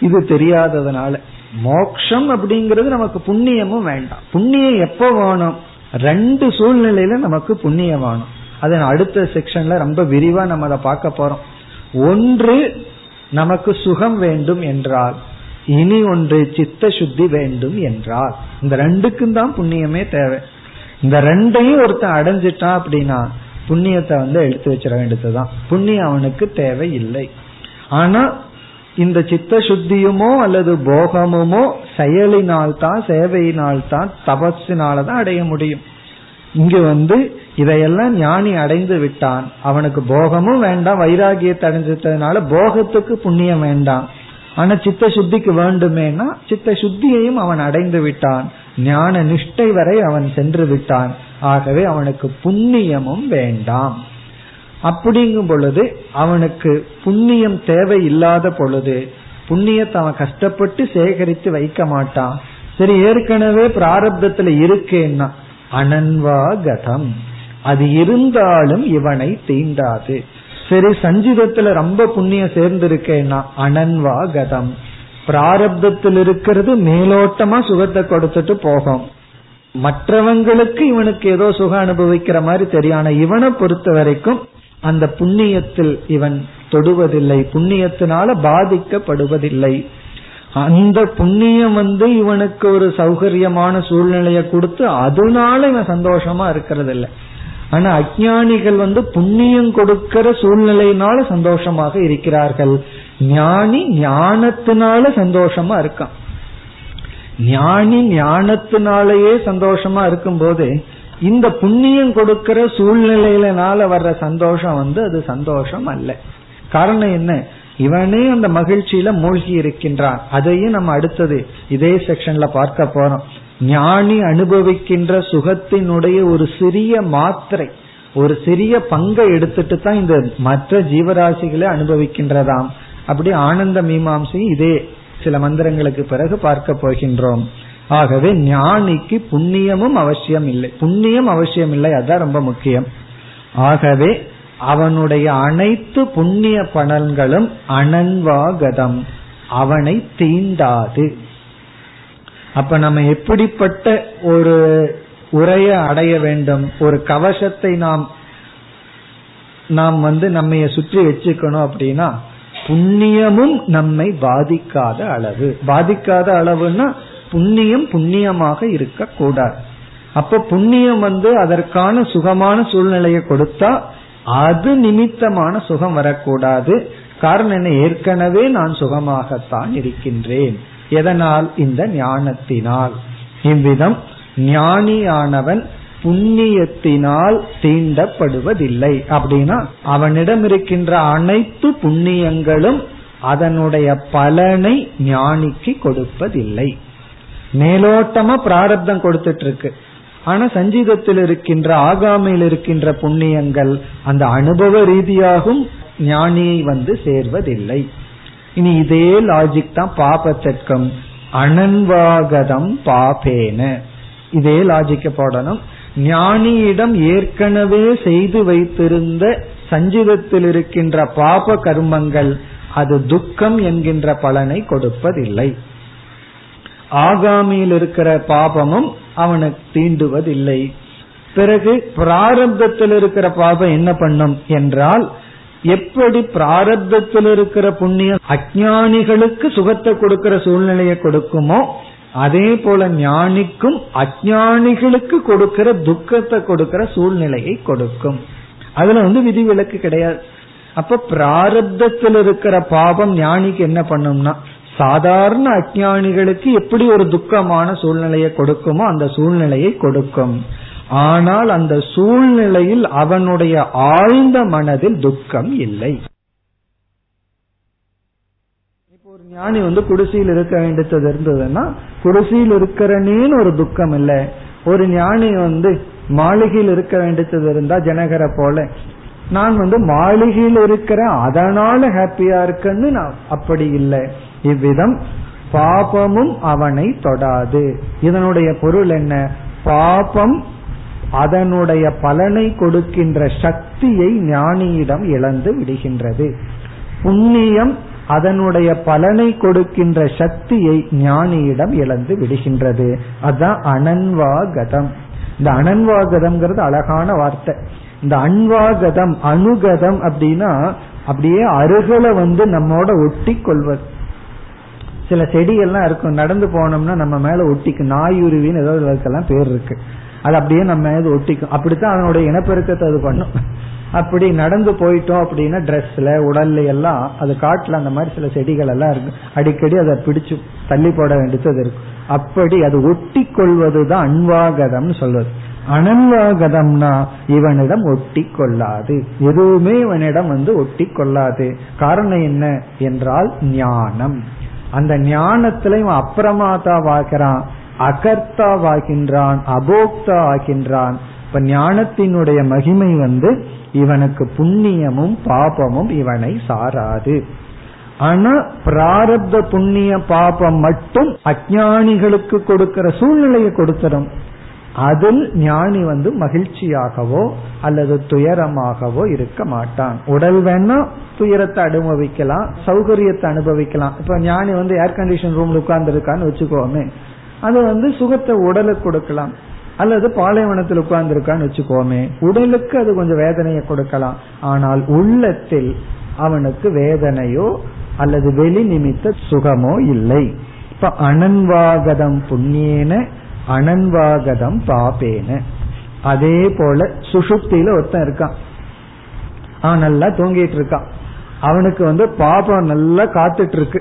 இது தெரியாததுனால. மோக்ஷம் அப்படிங்கிறது நமக்கு புண்ணியமும் வேண்டாம். புண்ணியம் எப்போ வேணும்? ரெண்டு சூழ்நிலையில நமக்கு புண்ணியம் வேணும். அதை அடுத்த செக்ஷன்ல ரொம்ப விரிவா நம்ம அதை பார்க்க போறோம். ஒன்று நமக்கு சுகம் வேண்டும் என்றால் இனி ஒன்று சித்த சுத்தி வேண்டும் என்றால். இந்த ரெண்டுக்கும் தான் புண்ணியமே தேவை. இந்த ரெண்டையும் ஒருத்தன் அடைஞ்சிட்டான் அப்படின்னா புண்ணியத்தை வந்து எடுத்து வச்சிட வேண்டியதுதான். புண்ணியம் அவனுக்கு தேவை இல்லை ஆனா இந்த சித்த சுத்தியுமோ அல்லது போகமுமோ செயலினால் தான் சேவையினால் தான் தபஸினால தான் அடைய முடியும். இங்கு வந்து இதையெல்லாம் ஞானி அடைந்து விட்டான். அவனுக்கு போகமும் வேண்டாம் வைராகியத்தை அடைஞ்சதுனால போகத்துக்கு புண்ணியம் வேண்டாம். ஆனா சித்த சுத்திக்கு வேண்டுமேனா சித்த சுத்தியையும் அவன் அடைந்து விட்டான். ஞான நிஷ்டை வரை அவன் சென்று விட்டான். ஆகவே அவனுக்கு புண்ணியமும் வேண்டாம். அப்படிங்கும் பொழுது அவனுக்கு புண்ணியம் தேவை இல்லாத பொழுது புண்ணியத்தை அவன் கஷ்டப்பட்டு சேகரித்து வைக்க மாட்டான். சரி ஏற்கனவே பிராரப்தத்துல இருக்கேன்னா அனன்வாகதம் அது இருந்தாலும் இவனை தீண்டாது. சரி சஞ்சிதத்துல ரொம்ப புண்ணியம் சேர்ந்திருக்கேன்னா அனன்வாகதம் பிராரப்தத்தில் இருக்கிறது மேலோட்டமா சுகத்தை கொடுத்துட்டு போகும். மற்றவங்களுக்கு இவனுக்கு ஏதோ சுகம் அனுபவிக்கிற மாதிரி தெரியான இவனை பொறுத்த வரைக்கும் அந்த புண்ணியத்தில் இவன் தொடுவதில்லை. புண்ணியத்தினால பாதிக்கப்படுவதில்லை. அந்த புண்ணியம் வந்து இவனுக்கு ஒரு சௌகரியமான சூழ்நிலையை கொடுத்து அதனால இவன் சந்தோஷமா இருக்கிறது இல்லை ஆனா அஜானிகள் வந்து புண்ணியம் கொடுக்கிற சூழ்நிலையினால சந்தோஷமாக இருக்கிறார்கள். ஞானி ஞானத்தினால சந்தோஷமா இருக்கான். ஞானி ஞானத்தினாலேயே சந்தோஷமா இருக்கும்போது இந்த புண்ணியம் கொடுக்கிற சூழ்நிலையிலனால வர்ற சந்தோஷம் வந்து அது சந்தோஷம் அல்ல. காரணம் என்ன? இவனே அந்த மகிழ்ச்சியில மூழ்கி இருக்கின்றான். அதையும் நம்ம அடுத்தது இதே செக்ஷன்ல பார்க்க போறோம். ஞானி அனுபவிக்கின்ற சுகத்தினுடைய ஒரு சிறிய மாத்திரை ஒரு சிறிய பங்கை எடுத்துட்டு தான் இந்த மற்ற ஜீவராசிகளை அனுபவிக்கின்றதாம். அப்படி ஆனந்த மீமாம்சையும் இதே சில மந்திரங்களுக்கு பிறகு பார்க்க போகின்றோம். ஆகவே ஞானிக்கு புண்ணியமும் அவசியம் இல்லை. புண்ணியம் அவசியம் இல்லை அதான் ரொம்ப முக்கியம். ஆகவே அவனுடைய அனைத்து புண்ணிய பலன்களும் அனன்வாகதம். அவனை தீண்டாது. அப்ப நம்ம எப்படிப்பட்ட ஒரு உரைய அடைய வேண்டும்? ஒரு கவசத்தை நாம் நாம் வந்து நம்ம சுற்றி வச்சுக்கணும் அப்படின்னா புண்ணியமும் நம்மை பாதிக்காத அளவு. பாதிக்காத அளவுன்னா புண்ணியம் புண்ணியமாக இருக்க கூடாது அப்ப புண்ணியம் வந்து அதற்கான சுகமான சூழ்நிலையை கொடுத்தா அது நிமித்தமான சுகம் வரக்கூடாது. காரணம் என்ன? ஏற்கனவே நான் சுகமாகத்தான் இருக்கின்றேன். எதனால்? இந்த ஞானத்தினால். இவ்விதம் ஞானியானவன் புண்ணியத்தினால் தீண்டப்படுவதில்லை. அப்படின்னா அவனிடம் இருக்கின்ற அனைத்து புண்ணியங்களும் அதனுடைய பலனை ஞானிக்கு கொடுப்பதில்லை. மேலோட்டமா பிராரப்தம் கொடுத்துட்டு இருக்கு ஆனா சஞ்சீதத்தில் இருக்கின்ற ஆகாமையில் இருக்கின்ற புண்ணியங்கள் அந்த அனுபவ ரீதியாகவும் ஞானியை வந்து சேர்வதில்லை. இனி இதே லாஜிக் தான் பாபத்திற்கும். அனன்வாகதம் பாபேன. இதே லாஜிக்க போடணும். ஞானியிடம் ஏற்கனவே செய்து வைத்திருந்த சஞ்சிதத்தில் இருக்கின்ற பாப கர்மங்கள் அது துக்கம் என்கின்ற பலனை கொடுப்பதில்லை. ஆகாமியில் இருக்கிற பாபமும் அவனுக்கு தீண்டுவதில்லை. பிறகு பிராரப்தத்தில் இருக்கிற பாபம் என்ன பண்ணும் என்றால் எப்படி பிராரப்தத்தில் இருக்கிற புண்ணியம் அஜானிகளுக்கு சுகத்தை கொடுக்கிற சூழ்நிலையை கொடுக்குமோ அதே போல ஞானிக்கும் அஜானிகளுக்கு கொடுக்கிற துக்கத்தை கொடுக்கிற சூழ்நிலையை கொடுக்கும். அதுல வந்து விதிவிலக்கு கிடையாது. அப்ப பிராரப்தத்தில் இருக்கிற பாபம் ஞானிக்கு என்ன பண்ணும்னா சாதாரண அஜானிகளுக்கு எப்படி ஒரு துக்கமான சூழ்நிலையை கொடுக்குமோ அந்த சூழ்நிலையை கொடுக்கும். ஆனால் அந்த சூழ்நிலையில் அவனுடைய ஆழ்ந்த மனதில் துக்கம் இல்லை. இப்போ ஒரு ஞானி வந்து குடிசையில் இருக்க வேண்டியது இருந்ததுன்னா குடிசையில் இருக்கிறனேன்னு ஒரு துக்கம் இல்ல. ஒரு ஞானி வந்து மாளிகையில் இருக்க வேண்டியது இருந்தா ஜனகரை போல நான் வந்து மாளிகையில் இருக்கிறேன் அதனால ஹாப்பியா இருக்கேன்னு நான் அப்படி இல்லை. இவ்விதம் பாபமும் அவனை தொடாது. இதனுடைய பொருள் என்ன? பாபம் அதனுடைய பலனை கொடுக்கின்ற சக்தியை ஞானியிடம் இழந்து விடுகின்றது. புண்ணியம் அதனுடைய பலனை கொடுக்கின்ற சக்தியை ஞானியிடம் இழந்து விடுகின்றது. அதுதான் அனன்வாகதம். இந்த அனன்வாகதம்ங்கிறது அழகான வார்த்தை. இந்த அன்வாகதம் அனுகதம் அப்படின்னா அப்படியே அருகல வந்து நம்மோட ஒட்டி கொள்வது. சில செடிகள்லாம் இருக்கும் நடந்து போனோம்னா நம்ம மேல ஒட்டிக்கு நாயுருவின்னு ஏதாவது அதுக்கெல்லாம் பேர் இருக்கு. அது அப்படியே நம்ம இது ஒட்டிக்கும். அப்படித்தான் அதனுடைய இனப்பெருக்கத்தை அது பண்ணும். அப்படி நடந்து போயிட்டோம் அப்படின்னா ட்ரெஸ்ல உடல்ல எல்லாம் அது காட்டுல அந்த மாதிரி சில செடிகள் எல்லாம் இருக்கு. அடிக்கடி அதை பிடிச்சு தள்ளி போட வேண்டியது இருக்கும் அப்படி அது ஒட்டி கொள்வதுதான் அன்வாகதம்னு சொல்வது. அனன்வாகதம்னா இவனிடம் ஒட்டி கொள்ளாது. எதுவுமே இவனிடம் வந்து ஒட்டி கொள்ளாது. காரணம் என்ன என்றால் ஞானம். அந்த ஞானத்துல இவன் அப்பிரமாதாவாகிறான் அகர்த்தாவாகின்றான் அபோக்தா ஆகின்றான் இப்ப ஞானத்தினுடைய மகிமை வந்து இவனுக்கு புண்ணியமும் பாபமும் இவனை சாராது. ஆனா பிராரப்த புண்ணிய பாபம் மட்டும் அஜானிகளுக்கு கொடுக்கிற சூழ்நிலையை கொடுத்துரும். அதில் ஞானி வந்து மகிழ்ச்சியாகவோ அல்லது துயரமாகவோ இருக்க மாட்டான். உடல் வேணா துயரத்தை அனுபவிக்கலாம் சௌகரியத்தை அனுபவிக்கலாம். இப்ப ஞானி வந்து ஏர் கண்டிஷன் ரூம்ல உட்கார்ந்து இருக்கான்னு வச்சுக்கோமே. அது வந்து சுகத்தை உடலுக்கு கொடுக்கலாம். அல்லது பாலைவனத்தில் உட்கார்ந்து இருக்கான்னு வச்சுக்கோமே உடலுக்கு அது கொஞ்சம் வேதனையை கொடுக்கலாம். ஆனால் உள்ளத்தில் அவனுக்கு வேதனையோ அல்லது வெளி நிமித்த சுகமோ இல்லை. இப்ப அனன்வாகதம் புண்ணியேன அனன்வாகதம் பாப்பேன அதே போல சுசுப்தியில ஒருத்தன் இருக்கான். அவன் நல்லா தூங்கிட்டு இருக்கான். அவனுக்கு வந்து பாபம் நல்லா காத்துட்டு இருக்கு.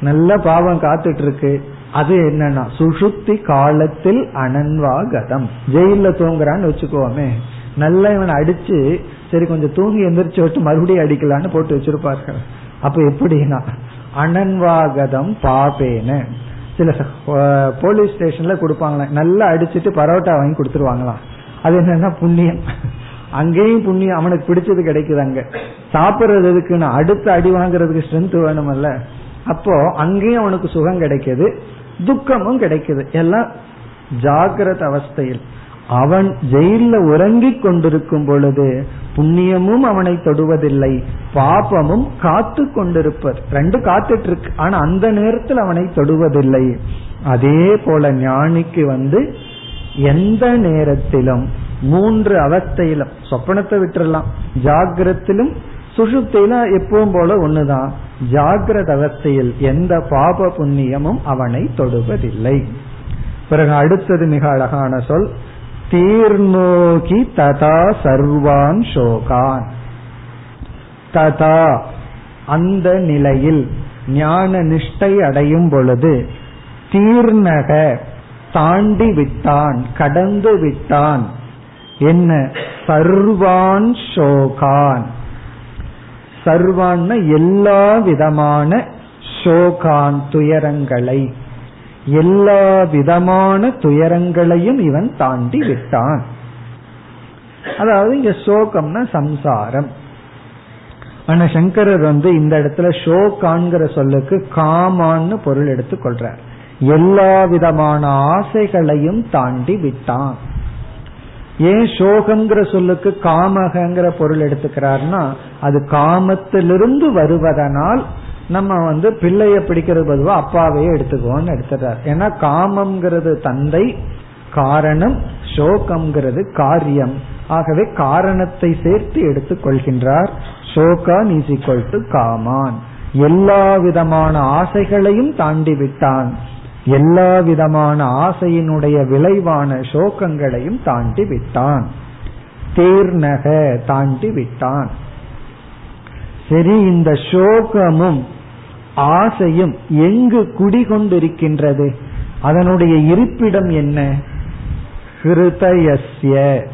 நல்ல பாவம் காத்துட்டு இருக்கு. அது என்னன்னா சுசுப்தி காலத்தில் அனன்வாகதம் ஜெயில தூங்குறான்னு வச்சுக்கோமே. நல்லா இவனை அடிச்சு சரி கொஞ்சம் தூங்கி எந்திரிச்சு விட்டு மறுபடியும் அடிக்கலான்னு போட்டு வச்சிருப்பார்கள். அப்ப எப்படின்னா அனன்வாகதம் பாபேன சில போலீஸ் ஸ்டேஷன்ல கொடுப்பாங்களா நல்லா அடிச்சுட்டு பரோட்டா வாங்கி கொடுத்துருவாங்களாம். அது என்னன்னா புண்ணியம். அங்கேயும் புண்ணியம். அவனுக்கு பிடிச்சது கிடைக்குது அங்க. சாப்பிடுறது எதுக்குன்னு அடுத்த அடி வாங்குறதுக்கு ஸ்ட்ரென்த் வேணுமல்ல. அப்போ அங்கேயும் அவனுக்கு சுகம் கிடைக்குது. துக்கமும் கிடைக்குது. எல்லாம் ஜாகிரத அவஸ்தையில். அவன் ஜெயில உறங்கிக் கொண்டிருக்கும் பொழுது புண்ணியமும் அவனை தொடுவதில்லை. பாபமும் காத்து கொண்டிருப்பர் ரெண்டு காத்துட்டு இருக்கு ஆனா அந்த நேரத்தில் அவனை தொடுவதில்லை. அதே போல ஞானிக்கு வந்து எந்த நேரத்திலும் மூன்று அவஸ்தையிலும் சொப்பனத்தை விட்டுறலாம் ஜாகிரத்திலும் சுஷுப்தியில எப்பவும் போல ஒண்ணுதான். ஜாகிரத அவஸ்தையில் எந்த பாப புண்ணியமும் அவனை தொடுவதில்லை. பிறகு அடுத்தது மிக அழகான சொல் தீர்ணோகி ததா சர்வான் சோகான். ததா அந்த நிலையில் ஞான நிஷ்டை அடையும் பொழுது தீர்ணக தாண்டி விட்டான் கடந்து விட்டான். என்ன? சர்வான் சோகான். சர்வான் எல்லா விதமான சோகான் துயரங்களை எல்லா விதமான துயரங்களையும் இவன் தாண்டி விட்டான். அதாவது இங்க சோகம்னா சம்சாரம். ஆனா சங்கரர் வந்து இந்த இடத்துல ஷோகான்கிற சொல்லுக்கு காமான்னு பொருள் எடுத்துக் கொள்றார் எல்லா விதமான ஆசைகளையும் தாண்டி விட்டான். ஏன் சோகங்கிற சொல்லுக்கு காமகங்கிற பொருள் எடுத்துக்கிறார்னா அது காமத்திலிருந்து வருவதனால் நம்ம வந்து பிள்ளைய பிடிக்கிறது பொதுவா அப்பாவையே எடுத்துக்குவோம்னு எடுத்துட்டார் ஏன்னா காமம்ங்கிறது தந்தை காரணம் சோகம்ங்கிறது காரியம். ஆகவே காரணத்தை சேர்த்து எடுத்துக் கொள்கின்றார். சோகான் இஸ் ஈக்வல் டு காமான். எல்லா விதமான ஆசைகளையும் தாண்டி விட்டான். எல்லா விதமான ஆசையினுடைய விளைவான சோகங்களையும் தாண்டி விட்டான். தீர்ணக தாண்டி விட்டான். சரி இந்த சோகமும் ஆசையும் எங்கு குடிகொண்டிருக்கின்றது? அதனுடைய இருப்பிடம் என்ன? ஹிருதயஸ்ய.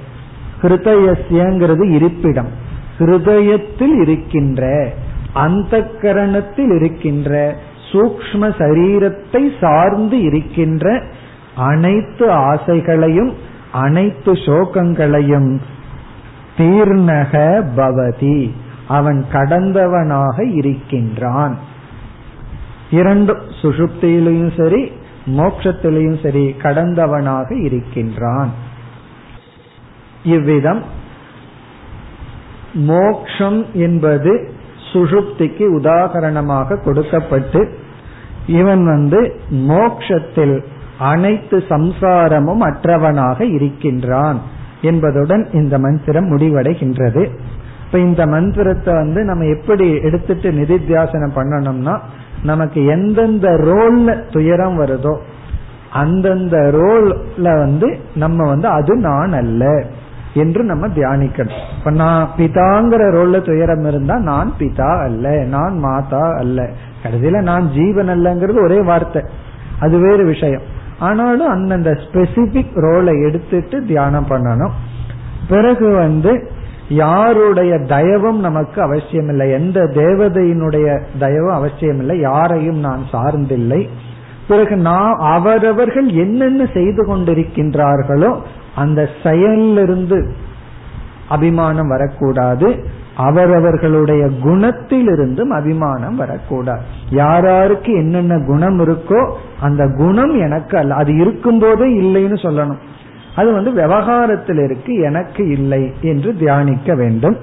ஹிருதயஸ்யங்கிறது இருப்பிடம். ஹிருதயத்தில் இருக்கின்ற அந்த கரணத்தில் இருக்கின்ற சூக்ம சரீரத்தை சார்ந்து இருக்கின்ற அனைத்து ஆசைகளையும் அனைத்து சோகங்களையும் தீர்ணக பவதி. அவன் கடந்தவனாக இருக்கின்றான். இரண்டு சுஷுப்தியிலையும் சரி மோட்சத்திலையும் சரி கடந்தவனாக இருக்கின்றான். இவ்விதம் மோக்ஷம் என்பது சுஷுப்திக்கு உதாகரணமாக கொடுக்கப்பட்டு இவன் வந்து மோக்ஷத்தில் அனைத்து சம்சாரமும் அற்றவனாக இருக்கின்றான் என்பதுடன் இந்த மந்திரம் முடிவடைகின்றது. இப்ப இந்த மந்திரத்தை வந்து நம்ம எப்படி எடுத்துட்டு நிதித்தியாசனம் பண்ணணும்னா நமக்கு எந்தெந்த ரோல்ல துயரம் வருதோ அந்தந்த ரோல்ல வந்து நம்ம வந்து அது நான் அல்ல. என்று நம்ம தியானிக்கணும். இப்ப நான் பிதாங்கிற ரோல்ல துயரம் இருந்தா நான் பிதா அல்ல நான் மாதா அல்ல. கடைசியில நான் ஜீவன் அல்லங்கிறது ஒரே வார்த்தை. அது வேறு விஷயம். ஆனாலும் அந்தந்த ஸ்பெசிபிக் ரோலை எடுத்துட்டு தியானம் பண்ணணும். பிறகு வந்து யாருடைய தயவும் நமக்கு அவசியம் இல்லை எந்த தேவதையினுடைய தயவும் அவசியம் இல்லை யாரையும் நான் சார்ந்தில்லை. பிறகு நான் அவரவர்கள் என்னென்ன செய்து கொண்டிருக்கின்றார்களோ அந்த செயலிலிருந்து அபிமானம் வரக்கூடாது. அவரவர்களுடைய குணத்திலிருந்தும் அபிமானம் வரக்கூடாது. யாராருக்கு என்னென்ன குணம் இருக்கோ அந்த குணம் எனக்கு அல்ல. அது இருக்கும் போதே இல்லைன்னு சொல்லணும். அது வந்து விவகாரத்தில் இருக்கு எனக்கு இல்லை என்று தியானிக்க வேண்டும்.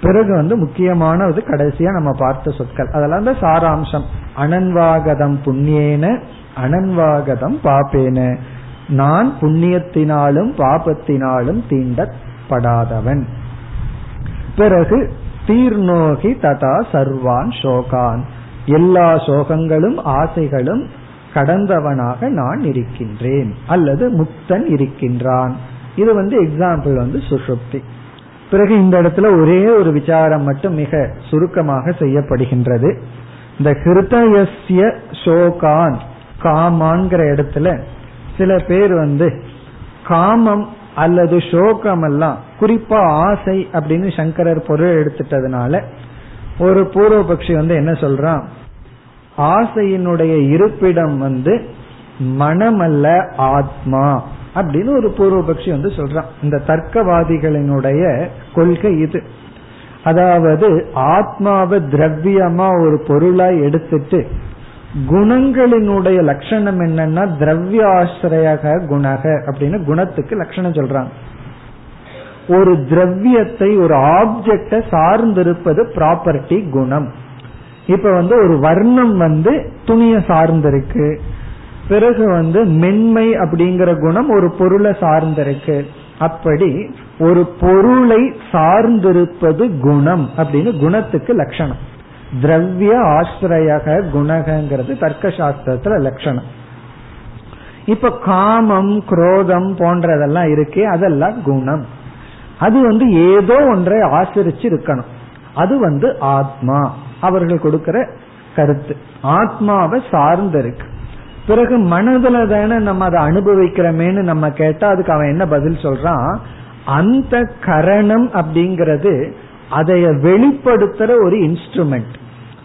பிறகு வந்து முக்கியமானது கடைசியா நம்ம பார்த்த சொற்கள். அதெல்லாம் தான் சாராம்சம். அனன்வாகதம் புண்ணியேன அனன்வாகதம் பாப்பேன. நான் புண்ணியத்தினாலும் பாபத்தினாலும் தீண்டப்படாதவன். பிறகு தீர்ணோகி ததா சர்வான் சோகான். எல்லா சோகங்களும் ஆசைகளும் கடந்தவனாக நான் இருக்கின்றேன். அல்லது முக்தன் இருக்கின்றான். இது வந்து எக்ஸாம்பிள் வந்து சுசுப்தி பிறகு இந்த இடத்துல ஒரே ஒரு விசாரம் மட்டும் மிக சுருக்கமாக செய்யப்படுகின்றது. இந்த ஹிருதயசிய சோகான் காமான்கிற இடத்துல சில பேர் வந்து காமம் அல்லது சோகம் எல்லாம் குறிப்பா ஆசை அப்படின்னு சங்கரர் பொருள் எடுத்துட்டதுனால ஒரு பூர்வபக்ஷி வந்து என்ன சொல்றான்? ஆசையினுடைய இருப்பிடம் வந்து மனமல்ல ஆத்மா அப்படின்னு ஒரு பூர்வபக்ஷி வந்து சொல்றான். இந்த தர்க்கவாதிகளினுடைய கொள்கை இது. அதாவது ஆத்மாவை திரவியமா ஒரு பொருளா எடுத்துட்டு குணங்களினுடைய லட்சணம் என்னன்னா திரவிய ஆசிரியக குணக அப்படின்னு குணத்துக்கு லட்சணம் சொல்றாங்க. ஒரு திரவியத்தை ஒரு ஆப்ஜெக்ட சார்ந்திருப்பது ப்ராப்பர்ட்டி குணம். இப்ப வந்து ஒரு வர்ணம் வந்து துணிய சார்ந்திருக்கு. பிறகு வந்து மென்மை அப்படிங்கிற குணம் ஒரு பொருளை சார்ந்திருக்கு. அப்படி ஒரு பொருளை சார்ந்திருப்பது குணம் அப்படின்னு குணத்துக்கு லட்சணம். திரவிய ஆசிரியக குணகங்கிறது தர்க்க சாஸ்திரத்துல லட்சணம். இப்ப காமம் குரோதம் போன்றதெல்லாம் இருக்கே அதெல்லாம் குணம். அது வந்து ஏதோ ஒன்றை ஆசிரிச்சு இருக்கணும். அது வந்து ஆத்மா. அவர்கள் கொடுக்கிற கருத்து. ஆத்மாவை சார்ந்து இருக்கு. பிறகு மனதுல தானே நம்ம அதை அனுபவிக்கிறோமேன்னு நம்ம கேட்டா அதுக்கு அவன் என்ன பதில் சொல்றான்? அந்த கரணம் அப்படிங்கிறது அதைய வெளிப்படுத்துற ஒரு இன்ஸ்ட்ருமெண்ட்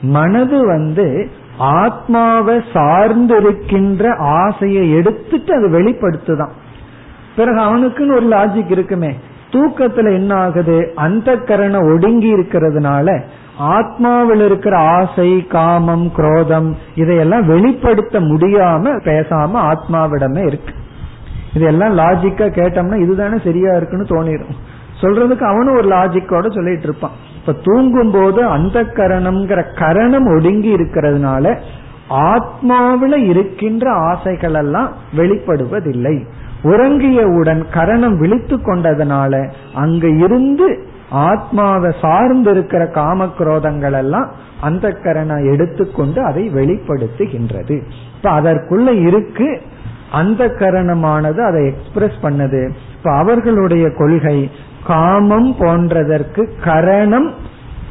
மனது வந்து ஆத்மாவை சார்ந்து இருக்கின்ற ஆசையை எடுத்துட்டு அது வெளிப்படுத்துதான். பிறகு அவனுக்குன்னு ஒரு லாஜிக் இருக்குமே. தூக்கத்துல என்ன ஆகுது அந்த கரணம் ஒடுங்கி இருக்கிறதுனால ஆத்மாவில் இருக்கிற ஆசை காமம் குரோதம் இதையெல்லாம் வெளிப்படுத்த முடியாம பேசாம ஆத்மாவிடமே இருக்கு. இதெல்லாம் லாஜிக்கா கேட்டோம்னா இதுதானே சரியா இருக்குன்னு தோணிடும் சொல்றதுக்கு அவனும் ஒரு லாஜிக்கோட சொல்லிட்டு இருப்பான். இப்ப தூங்கும் போது அந்த கரணம்ங்கிற கரணம் ஒடுங்கி இருக்கிறதுனால ஆத்மாவில இருக்கின்ற ஆசைகள் எல்லாம் வெளிப்படுவதில்லை உறங்கியவுடன் கரணம் விழித்து கொண்டதுனால அங்க இருந்து ஆத்மாவை சார்ந்து இருக்கிற காமக்ரோதங்கள் எல்லாம் அந்த கரணம் எடுத்துக்கொண்டு அதை வெளிப்படுத்துகின்றது. இப்ப அதற்குள்ள இருக்கு அந்த கரணமானது அதை எக்ஸ்பிரஸ் பண்ணது. இப்ப அவர்களுடைய கொள்கை காமம் போன்றதற்கு கரணம்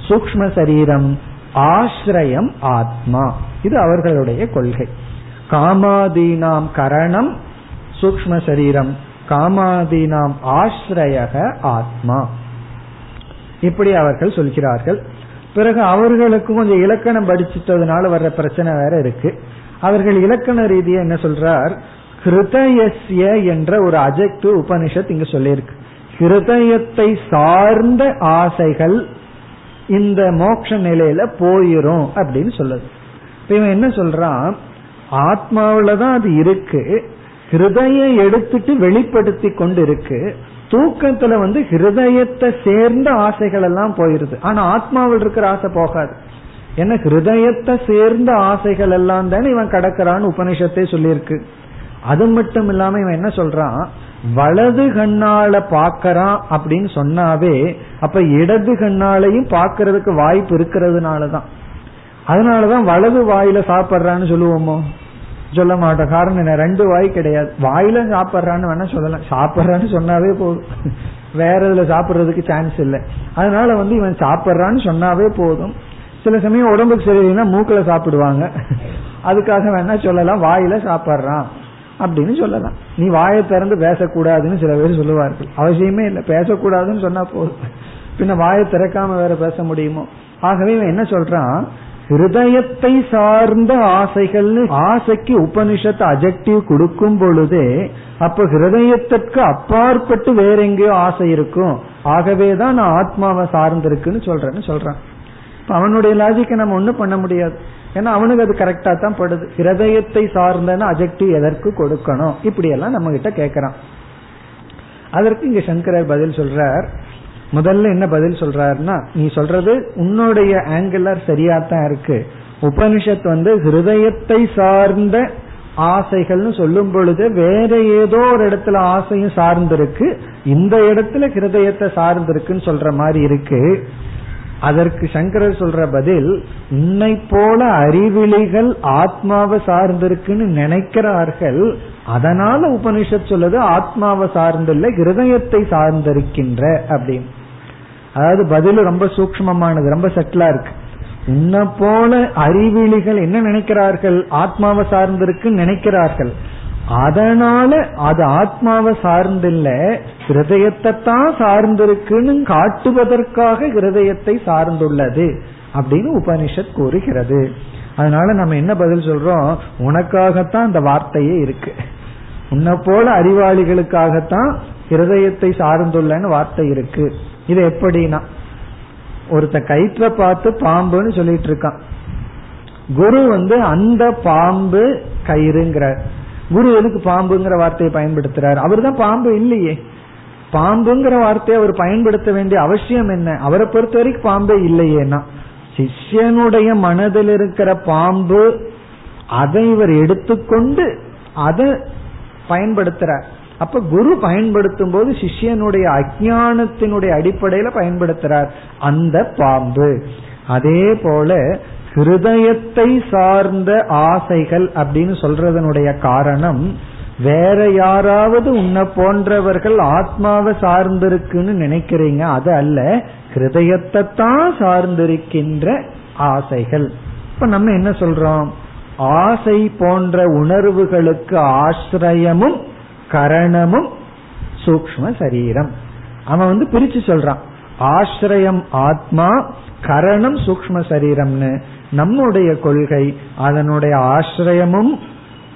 சூக்ம சரீரம் ஆசிரியம் ஆத்மா. இது அவர்களுடைய கொள்கை. காமாதீனாம் கரணம் சூக்ம சரீரம் காமாதீனாம் ஆசிரியக ஆத்மா. இப்படி அவர்கள் சொல்கிறார்கள். பிறகு அவர்களுக்கு கொஞ்சம் இலக்கணம் படிச்சிட்டதுனால வர்ற பிரச்சனை வேற இருக்கு. அவர்கள் இலக்கண ரீதியா என்ன சொல்றார்? ஹிருதயஸ்ய என்ற ஒரு அஜெக்டிவ் உபனிஷத் இங்க சொல்லியிருக்கு. ஹிருதயத்தை சார்ந்த ஆசைகள் இந்த மோட்ச நிலையில போயிரும் அப்படின்னு சொல்லுது. இப்ப இவன் என்ன சொல்றான்? ஆத்மாவில தான் அது இருக்கு. ஹிருதயம் எடுத்துட்டு வெளிப்படுத்தி கொண்டு இருக்கு தூக்கத்துல வந்து ஹிருதயத்தை சேர்ந்த ஆசைகள் எல்லாம் போயிருது. ஆனா ஆத்மாவில் இருக்கிற ஆசை போகாது. ஏன்னா ஹிருதயத்தை சேர்ந்த ஆசைகள் எல்லாம் தானே இவன் கடக்கிறான்னு உபனிஷத்தே சொல்லியிருக்கு. அது மட்டும் இல்லாம இவன் என்ன சொல்றான்? வலது கண்ணால பாக்கறான் அப்படின்னு சொன்னாவே அப்ப இடது கண்ணாலையும் பாக்கிறதுக்கு வாய்ப்பு இருக்கிறதுனாலதான். அதனாலதான் வலது வாயில சாப்பிட்றான்னு சொல்லுவோமோ? சொல்ல மாட்டோம். காரணம் என்ன? ரெண்டு வாய் கிடையாது. வாயில சாப்பிட்றான்னு வேணா சொல்லலாம். சாப்பிட்றான்னு சொன்னாவே போதும். வேற இதுல சாப்பிட்றதுக்கு சான்ஸ் இல்லை. அதனால வந்து இவன் சாப்பிட்றான்னு சொன்னாவே போதும். சில சமயம் உடம்புக்கு சரியில்லைன்னா மூக்கில் சாப்பிடுவாங்க. அதுக்காக வேணா சொல்லலாம். வாயில சாப்பிட்றான். அப்படின்னு சொல்லலாம். நீ வாயை திறந்து பேசக்கூடாதுன்னு சில பேர் சொல்லுவார்கள். அவசியமே இல்லை. பேசக்கூடாதுன்னு சொன்னா போதும். பின்ன வாயை திறக்காம வேற பேச முடியுமோ? ஆகவே இவன் என்ன சொல்றான்? ஹிருதயத்தை சார்ந்த ஆசைகள்னு ஆசைக்கு உபனிஷத்து அஜெக்டிவ் கொடுக்கும் பொழுதே அப்ப ஹிருதயத்திற்கு அப்பாற்பட்டு வேற எங்கேயோ ஆசை இருக்கும். ஆகவேதான் நான் ஆத்மாவை சார்ந்திருக்குன்னு சொல்றேன்னு சொல்றான். இப்ப அவனுடைய லாஜிக்கை நம்ம ஒண்ணும் பண்ண முடியாது. ஏன்னா அவனுக்கு அது கரெக்டா தான் படுது. ஹிரதயத்தை சார்ந்தன அஜெக்டிவ் எதற்கு கொடுக்கணும்? இப்படி எல்லாம் நம்ம கிட்ட கேக்குறான். அதற்கு இங்க சங்கரர் பதில் சொல்றார். முதல்ல என்ன பதில் சொல்றாருன்னா நீ சொல்றது உன்னுடைய ஆங்கிளர் சரியா தான் இருக்கு. உபனிஷத் வந்து ஹிருதயத்தை சார்ந்த ஆசைகள்னு சொல்லும் பொழுது வேற ஏதோ ஒரு இடத்துல ஆசையும் சார்ந்திருக்கு. இந்த இடத்துல ஹிருதயத்தை சார்ந்திருக்குன்னு சொல்ற மாதிரி இருக்கு. அதற்கு சங்கரர் சொல்ற பதில் உன்னை போல அறிவிலிகள் ஆத்மாவை சார்ந்திருக்குன்னு நினைக்கிறார்கள் அதனால உபனிஷத் சொல்லுது ஆத்மாவை சார்ந்தில்ல ஹிருதயத்தை சார்ந்திருக்கின்ற அப்படின்னு. அதாவது பதில் ரொம்ப சூக்மமானது ரொம்ப செட்டிலா இருக்கு. உன்னை போல அறிவிலிகள் என்ன நினைக்கிறார்கள் ஆத்மாவை சார்ந்திருக்குன்னு நினைக்கிறார்கள் அதனால அது ஆத்மாவை சார்ந்தில்ல ஹிருதயத்தை தான் சார்ந்திருக்குன்னு காட்டுவதற்காக ஹிருதயத்தை சார்ந்துள்ளது அப்படின்னு உபனிஷத் கூறுகிறது. அதனால நம்ம என்ன பதில் சொல்றோம்? உனக்காகத்தான் அந்த வார்த்தையே இருக்கு. உன்னை போல அறிவாளிகளுக்காகத்தான் ஹிருதயத்தை சார்ந்துள்ளன்னு வார்த்தை இருக்கு. இது எப்படின்னா ஒருத்த கயிற்ற பார்த்து பாம்புன்னு சொல்லிட்டு இருக்கான். குரு வந்து அந்த பாம்பு கயிறுங்கிறார். குரு எதுக்கு பாம்புங்கிற வார்த்தையை பயன்படுத்துறார்? அவர் தான் பாம்பு இல்லையே. பாம்புங்கிற வார்த்தையை அவர் பயன்படுத்த வேண்டிய அவசியம் என்ன? அவரை பொறுத்த வரைக்கும் பாம்பே இல்லையேனா சிஷ்யனுடைய மனதில் இருக்கிற பாம்பு அதை இவர் எடுத்துக்கொண்டு அதை பயன்படுத்துறார். அப்ப குரு பயன்படுத்தும் போது சிஷ்யனுடைய அஜானத்தினுடைய அடிப்படையில பயன்படுத்துறார். அந்த பாம்பு. அதே போல ஹிருதயத்தை சார்ந்த ஆசைகள் அப்படின்னு சொல்றதனுடைய காரணம் வேற யாராவது உன்னை போன்றவர்கள் ஆத்மாவை சார்ந்திருக்குன்னு நினைக்கிறீங்க அது அல்ல ஹிருதயத்தை தான் சார்ந்திருக்கின்ற ஆசைகள். இப்ப நம்ம என்ன சொல்றோம்? ஆசை போன்ற உணர்வுகளுக்கு ஆசிரியமும் கரணமும் சூக்ம சரீரம். அவன் வந்து பிரிச்சு சொல்றான். ஆசிரியம் ஆத்மா கரணம் சூக்ம சரீரம்னு. நம்முடைய கொள்கை அதனுடைய ஆசிரயமும்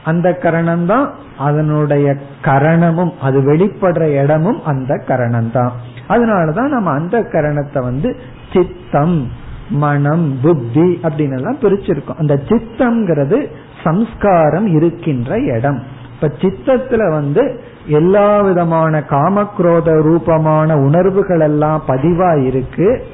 அந்த கரணம் தான் அதனுடைய கரணமும் அது வெளிப்படுற இடமும் அந்த கரணம் தான் அதனாலதான் நம்ம அந்த கரணத்தை வந்து சித்தம் மனம் புத்தி அப்படின்னு எல்லாம் பிரிச்சிருக்கோம். அந்த சித்தம்ங்கிறது சம்ஸ்காரம் இருக்கின்ற இடம். இப்ப சித்தத்துல வந்து எல்லா விதமான காமக்ரோத ரூபமான உணர்வுகள் எல்லாம் பதிவா இருக்கு.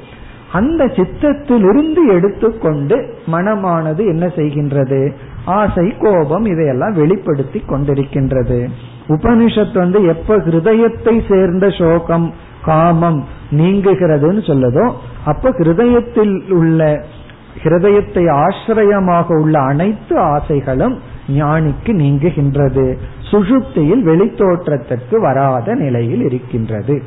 அந்த சித்தத்திலிருந்து எடுத்துக்கொண்டு மனமானது என்ன செய்கின்றது? ஆசை கோபம் இதையெல்லாம் வெளிப்படுத்தி கொண்டிருக்கின்றது. உபனிஷத் வந்து எப்ப ஹிருதயத்தை சேர்ந்த சோகம் காமம் நீங்குகிறதுன்னு சொல்லுதோ அப்ப ஹிருதயத்தில் உள்ள ஹிருதயத்தை ஆசிரியமாக உள்ள அனைத்து ஆசைகளும் ஞானிக்கு நீங்குகின்றது. சுழுப்தியில் வெளித்தோற்றத்திற்கு வராத நிலையில் இருக்கின்றது.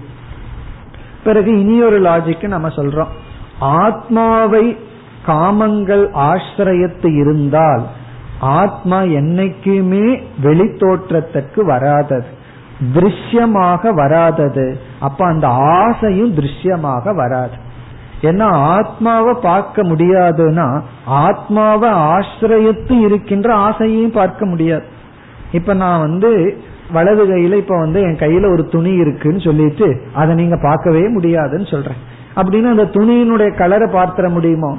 பிறகு இனியொரு லாஜிக்கு நம்ம சொல்றோம். ஆத்மாவை காமங்கள் ஆசிரியத்து இருந்தால் ஆத்மா என்னைக்குமே வெளித்தோற்றத்துக்கு வராதது. திருஷ்யமாக வராதது. அப்ப அந்த ஆசையும் திருஷ்யமாக வராது. ஏன்னா ஆத்மாவை பார்க்க முடியாதுன்னா ஆத்மாவை ஆசிரியத்து இருக்கின்ற ஆசையையும் பார்க்க முடியாது. இப்ப நான் வந்து வலது கையில இப்ப வந்து என் கையில ஒரு துணி இருக்குன்னு சொல்லிட்டு அதை நீங்க பார்க்கவே முடியாதுன்னு சொல்றேன். அப்படின்னு அந்த துணியினுடைய கலரை பார்த்துட முடியுமோ?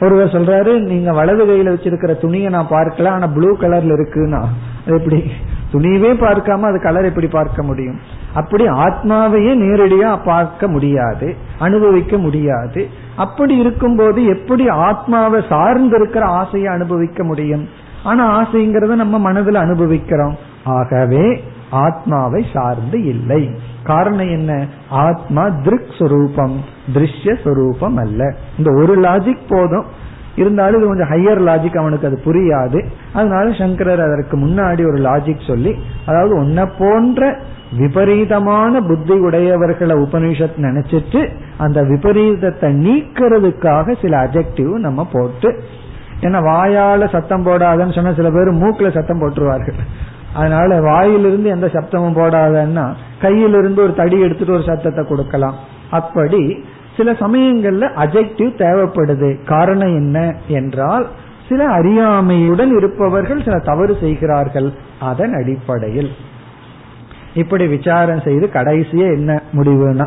ஒருவர் சொல்றாரு நீங்க வலது கையில வச்சிருக்கிற துணியை நான் பார்க்கல ஆனா ப்ளூ கலர்ல இருக்குன்னா. அது எப்படி? துணியவே பார்க்காம அது கலர் எப்படி பார்க்க முடியும்? அப்படி ஆத்மாவையே நேரடியா பார்க்க முடியாது அனுபவிக்க முடியாது. அப்படி இருக்கும்போது எப்படி ஆத்மாவை சார்ந்து இருக்கிற ஆசையை அனுபவிக்க முடியும்? ஆனா ஆசைங்கிறத நம்ம மனதில் அனுபவிக்கிறோம். ஆகவே ஆத்மாவை சார்ந்து இல்லை. காரணம் என்ன? ஆத்மா திருக் சுரூபம் திருஷ்ய சுரூபம் அல்ல இந்த ஒரு லாஜிக் போதும். இருந்தாலும் இது கொஞ்சம் ஹையர் லாஜிக் அவனுக்கு அது புரியாது. அதனால சங்கரர் அதற்கு முன்னாடி ஒரு லாஜிக் சொல்லி அதாவது உன்னை போன்ற விபரீதமான புத்தி உடையவர்களை உபனிஷத் நினைச்சிட்டு அந்த விபரீதத்தை நீக்கிறதுக்காக சில அஜெக்டிவ் நம்ம போட்டு ஏன்னா வாயால சத்தம் போடாதன்னு சொன்னா சில பேர் மூக்குல சத்தம் போட்டுருவார்கள். அதனால வாயிலிருந்து எந்த சப்தமும் போடாதன்னா கையிலிருந்து ஒரு தடி எடுத்துட்டு ஒரு சத்தத்தை கொடுக்கலாம். அப்படி சில சமயங்கள்ல அஜெக்டிவ் தேவைப்படுது. காரணம் என்ன என்றால் சில அறியாமையுடன் இருப்பவர்கள் சில தவறு செய்கிறார்கள் அதன் அடிப்படையில். இப்படி விசாரம் செய்து கடைசியே என்ன முடிவுனா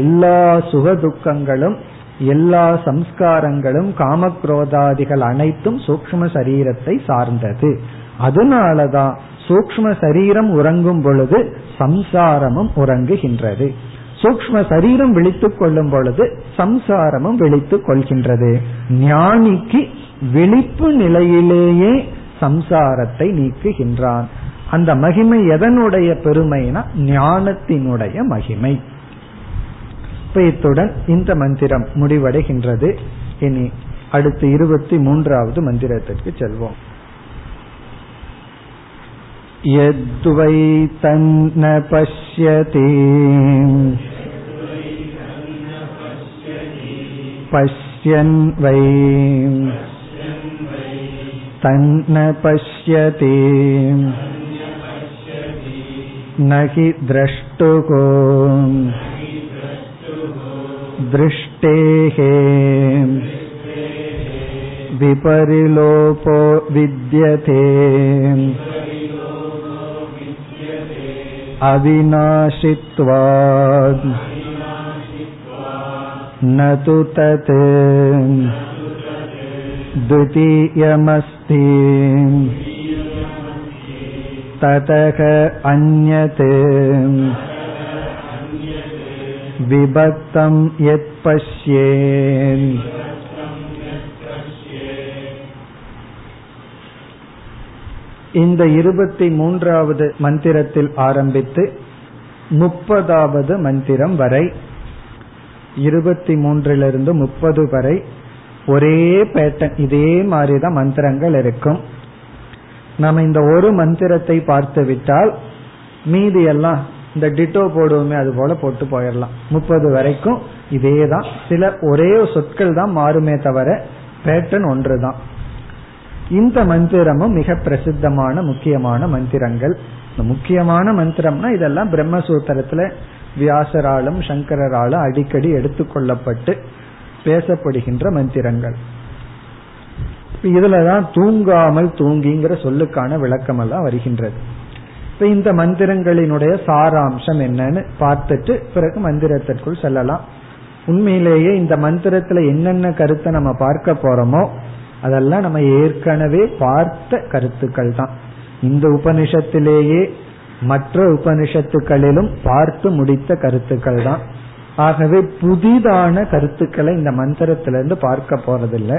எல்லா சுக துக்கங்களும் எல்லா சம்ஸ்காரங்களும் காமக்ரோதாதிகள் அனைத்தும் சூக்ம சரீரத்தை சார்ந்தது. அதனாலதான் சூக்ம சரீரம் உறங்கும் பொழுது சம்சாரமும் உறங்குகின்றது. சூக்ம சரீரம் விழித்துக் கொள்ளும் பொழுது சம்சாரமும் விழித்துக் கொள்கின்றது. ஞானிக்கு விழிப்பு நிலையிலேயே சம்சாரத்தை நீக்குகின்றான். அந்த மகிமை எதனுடைய பெருமைனா ஞானத்தினுடைய மகிமை. இப்ப இத்துடன் இந்த மந்திரம் முடிவடைகின்றது. இனி அடுத்து இருபத்தி மூன்றாவது மந்திரத்திற்கு செல்வோம். यद्वै तन्न पश्यति पश्यन् वै तन्न पश्यति न हि द्रष्टुको दृष्टेः विपरिलोपो विद्यते अविनाशित्वात् न तु तत् द्वितीयमस्ति ततः अन्यत् विभक्तं यत्पश्येन् இந்த இருபத்தி மூன்றாவது மந்திரத்தில் ஆரம்பித்து முப்பதாவது மந்திரம் வரை இருபத்தி மூன்றிலிருந்து முப்பது வரை ஒரே பேட்டன் இதே மாதிரிதான் மந்திரங்கள் இருக்கும். நம்ம இந்த ஒரு மந்திரத்தை பார்த்து விட்டால் மீதி எல்லாம் இந்த டிட்டோ போடுவோமே அது போல போட்டு போயிடலாம் முப்பது வரைக்கும் இதே தான் சில ஒரே சொற்கள் தான் மாறுமே தவிர பேட்டன் ஒன்று தான் இந்த மந்திரமும் மிக பிரசித்தமான முக்கியமான மந்திரங்கள். முக்கியமான மந்திரம்னா இதெல்லாம் பிரம்மசூத்திரத்துல வியாசராலும் சங்கரராலும் அடிக்கடி எடுத்துக்கொள்ளப்பட்டு பேசப்படுகின்ற மந்திரங்கள். இதுலதான் தூங்காமல் தூங்கிங்கிற சொல்லுக்கான விளக்கம் எல்லாம் வருகின்றது. இப்ப இந்த மந்திரங்களினுடைய சாராம்சம் என்னன்னு பார்த்துட்டு பிறகு மந்திரத்திற்குள் செல்லலாம். உண்மையிலேயே இந்த மந்திரத்துல என்னென்ன கருத்தை நம்ம பார்க்க போறோமோ அதெல்லாம் நம்ம ஏற்கனவே பார்த்த கருத்துக்கள் தான் இந்த உபனிஷத்திலேயே மற்ற உபனிஷத்துக்களிலும் பார்த்து முடித்த கருத்துக்கள் தான் ஆகவே புதிதான கருத்துக்களை இந்த மந்திரத்திலிருந்து பார்க்க போறதில்லை.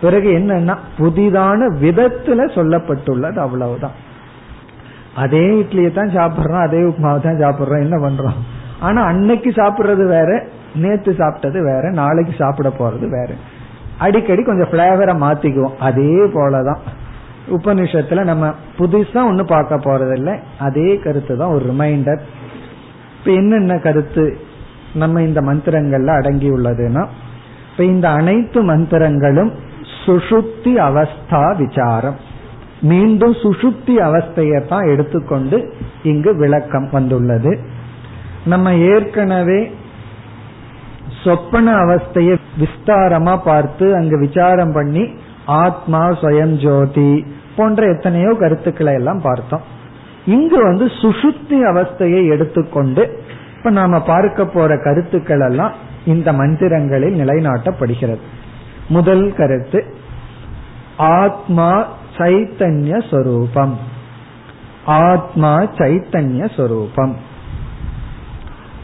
பிறகு என்னன்னா புதிதான விதத்துல சொல்லப்பட்டுள்ளது அவ்வளவுதான். அதே இட்லியை தான் சாப்பிட்றோம் அதே உப்புமாவை தான் சாப்பிட்றோம் என்ன பண்றோம்? ஆனா அன்னைக்கு சாப்பிடுறது வேற நேத்து சாப்பிட்டது வேற நாளைக்கு சாப்பிட போறது வேற. அடிக்கடி கொஞ்சம் பிளேவரை மாத்திக்குவோம். அதே போலதான். உபனிஷத்துல நம்ம புதுசா ஒண்ணு பார்க்க போறதில்லை. அதே கருத்து தான் ஒரு ரிமைண்டர் இப்ப என்னென்ன கருத்து நம்ம இந்த மந்திரங்கள்ல அடங்கி உள்ளதுன்னா இப்ப இந்த அனைத்து மந்திரங்களும் சுஷுப்தி அவஸ்தா விசாரம். மீண்டும் சுஷுப்தி அவஸ்தையை தான் எடுத்துக்கொண்டு இங்கு விளக்கம் வந்துள்ளது. நம்ம ஏற்கனவே சொப்பன அவஸ்தையை விஸ்தாரமா பார்த்து அங்கு விசாரம் பண்ணி ஆத்மா சுயம் ஜோதி போன்ற எத்தனையோ கருத்துக்களை எல்லாம் பார்த்தோம். இங்கு வந்து சுசுப்தி அவஸ்தையை எடுத்துக்கொண்டு இப்ப நாம பார்க்க போற கருத்துக்கள் எல்லாம் இந்த மந்திரங்களில் நிலைநாட்டப்படுகிறது. முதல் கருத்து ஆத்மா சைத்தன்ய சொரூபம். ஆத்மா சைத்தன்ய சொரூபம்.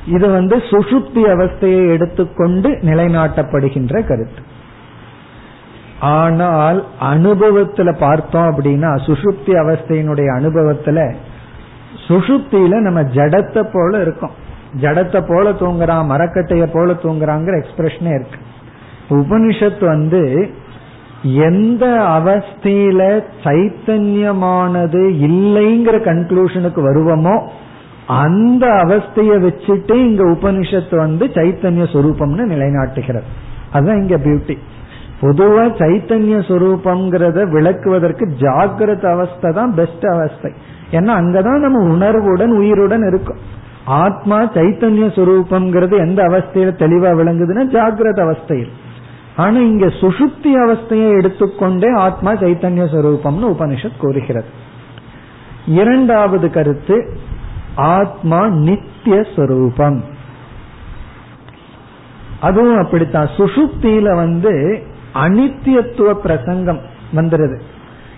இது வந்து சுசுப்தி அவஸ்தையை எடுத்துக்கொண்டு நிலைநாட்டப்படுகின்ற கருத்து. ஆனால் அனுபவத்துல பார்த்தோம் அப்படின்னா சுசுப்தி அவஸ்தையினுடைய அனுபவத்துல சுசுப்தியில நம்ம ஜடத்தை போல இருக்கோம். ஜடத்தை போல தூங்குறான் மரக்கட்டைய போல தூங்குறாங்கிற எக்ஸ்பிரஷனே இருக்கு. உபனிஷத் வந்து எந்த அவஸ்தையில சைத்தன்யமானது இல்லைங்கிற கன்க்ளூஷனுக்கு வருவோமோ அந்த அவஸ்தைய வச்சுட்டு இங்க உபனிஷத்து வந்து சைத்தன்ய சொரூபம்னு நிலைநாட்டுகிறது. அதுதான் இங்க பியூட்டி பொதுவா சைத்தன்ய சொரூபம்ங்கிறத விளக்குவதற்கு ஜாகிரத அவஸ்தை தான் பெஸ்ட் அவஸ்தை. ஏன்னா அங்கதான் நம்ம உணர்வுடன் உயிருடன் இருக்கும். ஆத்மா சைத்தன்ய சொரூபம்ங்கிறது எந்த அவஸ்தையில தெளிவா விளங்குதுன்னா ஜாகிரத அவஸ்தையில். ஆனா இங்க சுசுப்தி அவஸ்தையை எடுத்துக்கொண்டே ஆத்மா சைத்தன்ய சொரூபம்னு உபனிஷத் கூறுகிறது. இரண்டாவது கருத்து ஆத்மா நித்திய சொரூபம். அதுவும் அப்படித்தான். சுசுப்தியில வந்து அனித்தியத்துவ பிரசங்கம் வந்துருது.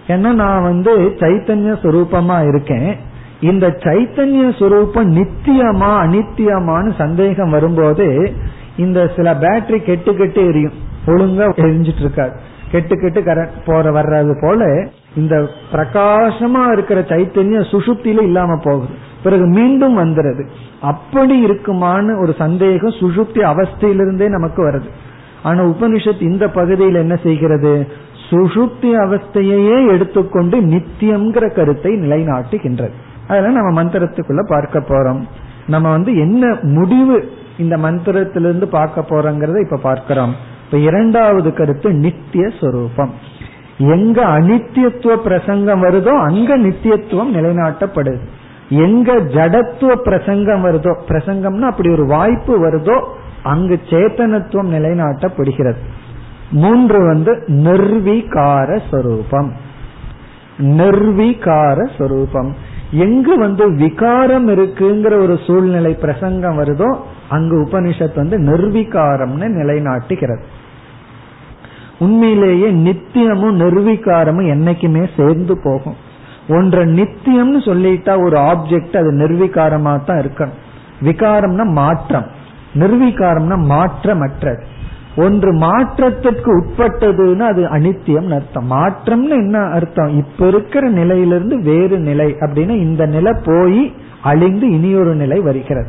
ஏன்னா நான் வந்து சைத்தன்ய சுரூபமா இருக்கேன். இந்த சைத்தன்ய சுரூபம் நித்தியமா அனித்தியமானு சந்தேகம் வரும்போது இந்த சில பேட்டரி கெட்டு கெட்டு எரியும். ஒழுங்கா எரிஞ்சிட்டு இருக்காது. கெட்டு கெட்டு கர போற வர்றது போல இந்த பிரகாசமா இருக்கிற சைத்தன்யம் சுசுப்தியில இல்லாம போகுது. பிறகு மீண்டும் வந்துருது. அப்படி இருக்குமான்னு ஒரு சந்தேகம் சுசுப்தி அவஸ்தையிலிருந்தே நமக்கு வருது. ஆனா உபனிஷத் இந்த பகுதியில் என்ன செய்கிறது? சுசுப்தி அவஸ்தையே எடுத்துக்கொண்டு நித்தியம்ங்கிற கருத்தை நிலைநாட்டுகின்றது. அதெல்லாம் நம்ம மந்திரத்துக்குள்ள பார்க்க போறோம். நம்ம வந்து என்ன முடிவு இந்த மந்திரத்திலிருந்து பார்க்க போறோங்கிறத இப்ப பார்க்கிறோம். இப்ப இரண்டாவது கருத்து நித்திய சொரூபம். எங்க அனித்தியத்துவ பிரசங்கம் வருதோ அங்க நித்தியத்துவம் நிலைநாட்டப்படுது. எங்க ஜடத்துவ பிரசங்கம் வருதோ பிரசங்கம்னா அப்படி ஒரு வாய்ப்பு வருதோ அங்கு சேத்தனத்துவம் நிலைநாட்டப்படுகிறது. மூன்று வந்து நிர்வீகார சொரூபம். நிர்வீகார சொரூபம். எங்கு வந்து விகாரம் இருக்குங்கிற ஒரு சூழ்நிலை பிரசங்கம் வருதோ அங்கு உபனிஷத் வந்து நிர்வீகாரம்னு நிலைநாட்டுகிறது. உண்மையிலேயே நித்தியமும் நிர்வீகாரமும் என்னைக்குமே சேர்ந்து போகும். ஒன்ற நித்தியம்னு சொல்லிட்டா ஒரு ஆப்ஜெக்ட் அது நிர்வீகாரமா தான் இருக்கணும். விகாரம்னா மாற்றம். நிர்வீகாரம்னா மாற்றமற்றது. ஒன்று மாற்றத்திற்கு உட்பட்டதுன்னு அது அனித்தியம் அர்த்தம். மாற்றம்னு என்ன அர்த்தம்? இப்ப இருக்கிற நிலையிலிருந்து வேறு நிலை அப்படின்னு இந்த நிலை போய் அழிந்து இனியொரு நிலை வருகிறது.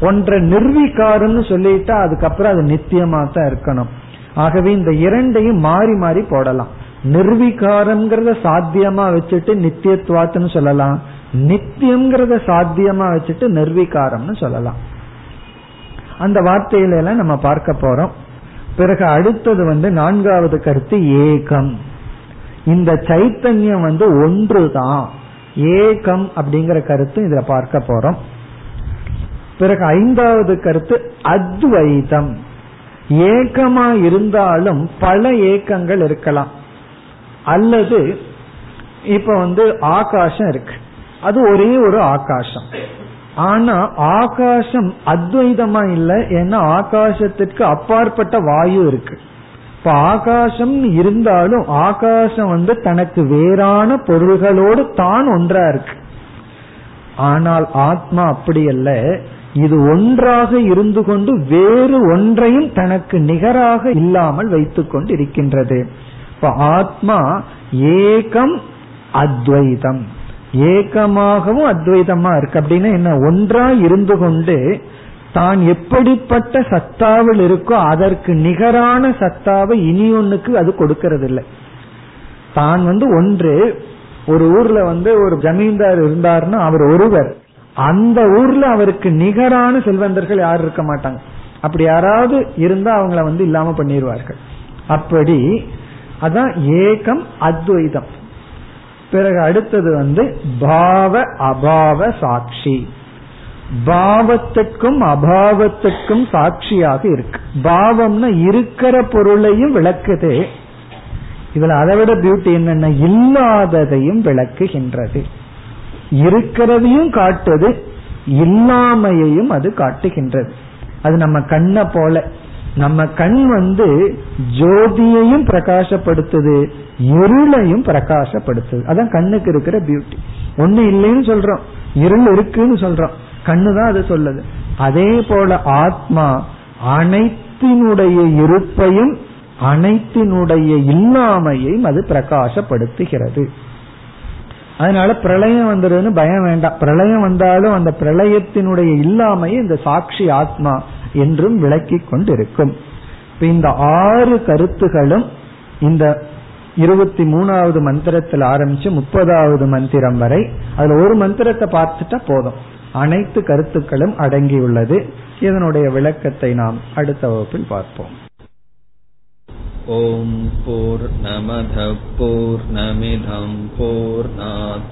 ஒன்றை நிர்வீகாரம்னு சொல்லிட்டா அதுக்கப்புறம் அது நித்தியமா தான் இருக்கணும். ஆகவே இந்த இரண்டையும் மாறி மாறி போடலாம். நிர்வீகாரம்ங்கிறத சாத்தியமா வச்சுட்டு நித்தியத்துவாத்துன்னு சொல்லலாம். நித்தியம்ங்கிறத சாத்தியமா வச்சுட்டு நிர்வீகாரம்னு சொல்லலாம். அந்த வார்த்தையில எல்லாம் நம்ம பார்க்க போறோம். பிறகு அடுத்தது வந்து நான்காவது கருத்து ஏகம். இந்த சைத்தன்யம் வந்து ஒன்று தான் ஏகம் அப்படிங்கிற கருத்து இதுல பார்க்க போறோம். பிறகு ஐந்தாவது கருத்து அத்வைதம். ஏக்கமா இருந்தாலும் பல ஏக்கங்கள் இருக்கலாம். அல்லது இப்ப வந்து ஆகாசம் இருக்கு. அது ஒரே ஒரு ஆகாசம். ஆனா ஆகாசம் அத்வைதமா இல்ல ஏன்னா ஆகாசத்திற்கு அப்பாற்பட்ட வாயு இருக்கு. இப்ப ஆகாசம் இருந்தாலும் ஆகாசம் வந்து தனக்கு வேறான பொருள்களோடு தான் ஒன்றா இருக்கு. ஆனால் ஆத்மா அப்படி அல்ல. இது ஒன்றாக இருந்து கொண்டு வேறு ஒன்றையும் தனக்கு நிகராக இல்லாமல் வைத்துக் கொண்டு இருக்கின்றது இப்ப ஆத்மா ஏகம் அத்வைதம். ஏகமாகவும் அத்வைதமா இருக்கு. அப்படின்னா என்ன? ஒன்றா இருந்து கொண்டு தான் எப்படிப்பட்ட சத்தாவில் இருக்கோ அதற்கு நிகரான சத்தாவை இனி ஒன்னுக்கு அது கொடுக்கறது இல்லை தான் வந்து ஒன்று ஒரு ஊர்ல வந்து ஒரு ஜமீன்தார் இருந்தார்னா அவர் ஒருவர். அந்த ஊர்ல அவருக்கு நிகரான செல்வந்தர்கள் யாரும் இருக்க மாட்டாங்க. அப்படி யாராவது இருந்தா அவங்கள வந்து இல்லாம பண்ணிடுவார்கள் அப்படி அதான் ஏகம் அத்வைதம். பிறகு அடுத்தது வந்து பாவ அபாவ சாட்சி. பாவத்துக்கும் அபாவத்துக்கும் சாட்சியாக இருக்கு. பாவம்னா இருக்கிற பொருளையும் விளக்குது. இதுல அதை விட பியூட்டி என்னன்னா இல்லாததையும் விளக்குகின்றது. இருக்கிறதையும் காட்டுது இல்லாமையையும் அது காட்டுகின்றது. அது நம்ம கண்ணை போல நம்ம கண் வந்து ஜோதியையும் பிரகாசப்படுத்துது இருளையும் பிரகாசப்படுத்துது. அதான் கண்ணுக்கு இருக்கிற பியூட்டி ஒண்ணு இல்லைன்னு சொல்றோம் இருள் இருக்குன்னு சொல்றோம். கண்ணு தான் அது சொல்லுது. அதே போல ஆத்மா அனைத்தினுடைய இருப்பையும் அனைத்தினுடைய இல்லாமையையும் அது பிரகாசப்படுத்துகிறது. அதனால பிரளயம் வந்துடுதுன்னு பயம் வேண்டாம். பிரளயம் வந்தாலும் அந்த பிரளயத்தினுடைய இல்லாமையை இந்த சாட்சி ஆத்மா. என்றும் விளக்கி கொண்டிருக்கும் இந்த ஆறு கருத்துகளும் இந்த இருபத்தி மூணாவது மந்திரத்தில் ஆரம்பிச்சு முப்பதாவது மந்திரம் வரை அதுல ஒரு மந்திரத்தை பார்த்துட்டா போதும் அனைத்து கருத்துக்களும் அடங்கியுள்ளது இதனுடைய விளக்கத்தை நாம் அடுத்த வகுப்பில் பார்ப்போம் ॐ पूर्णमधः पूर्णमिधम् पूर्णात्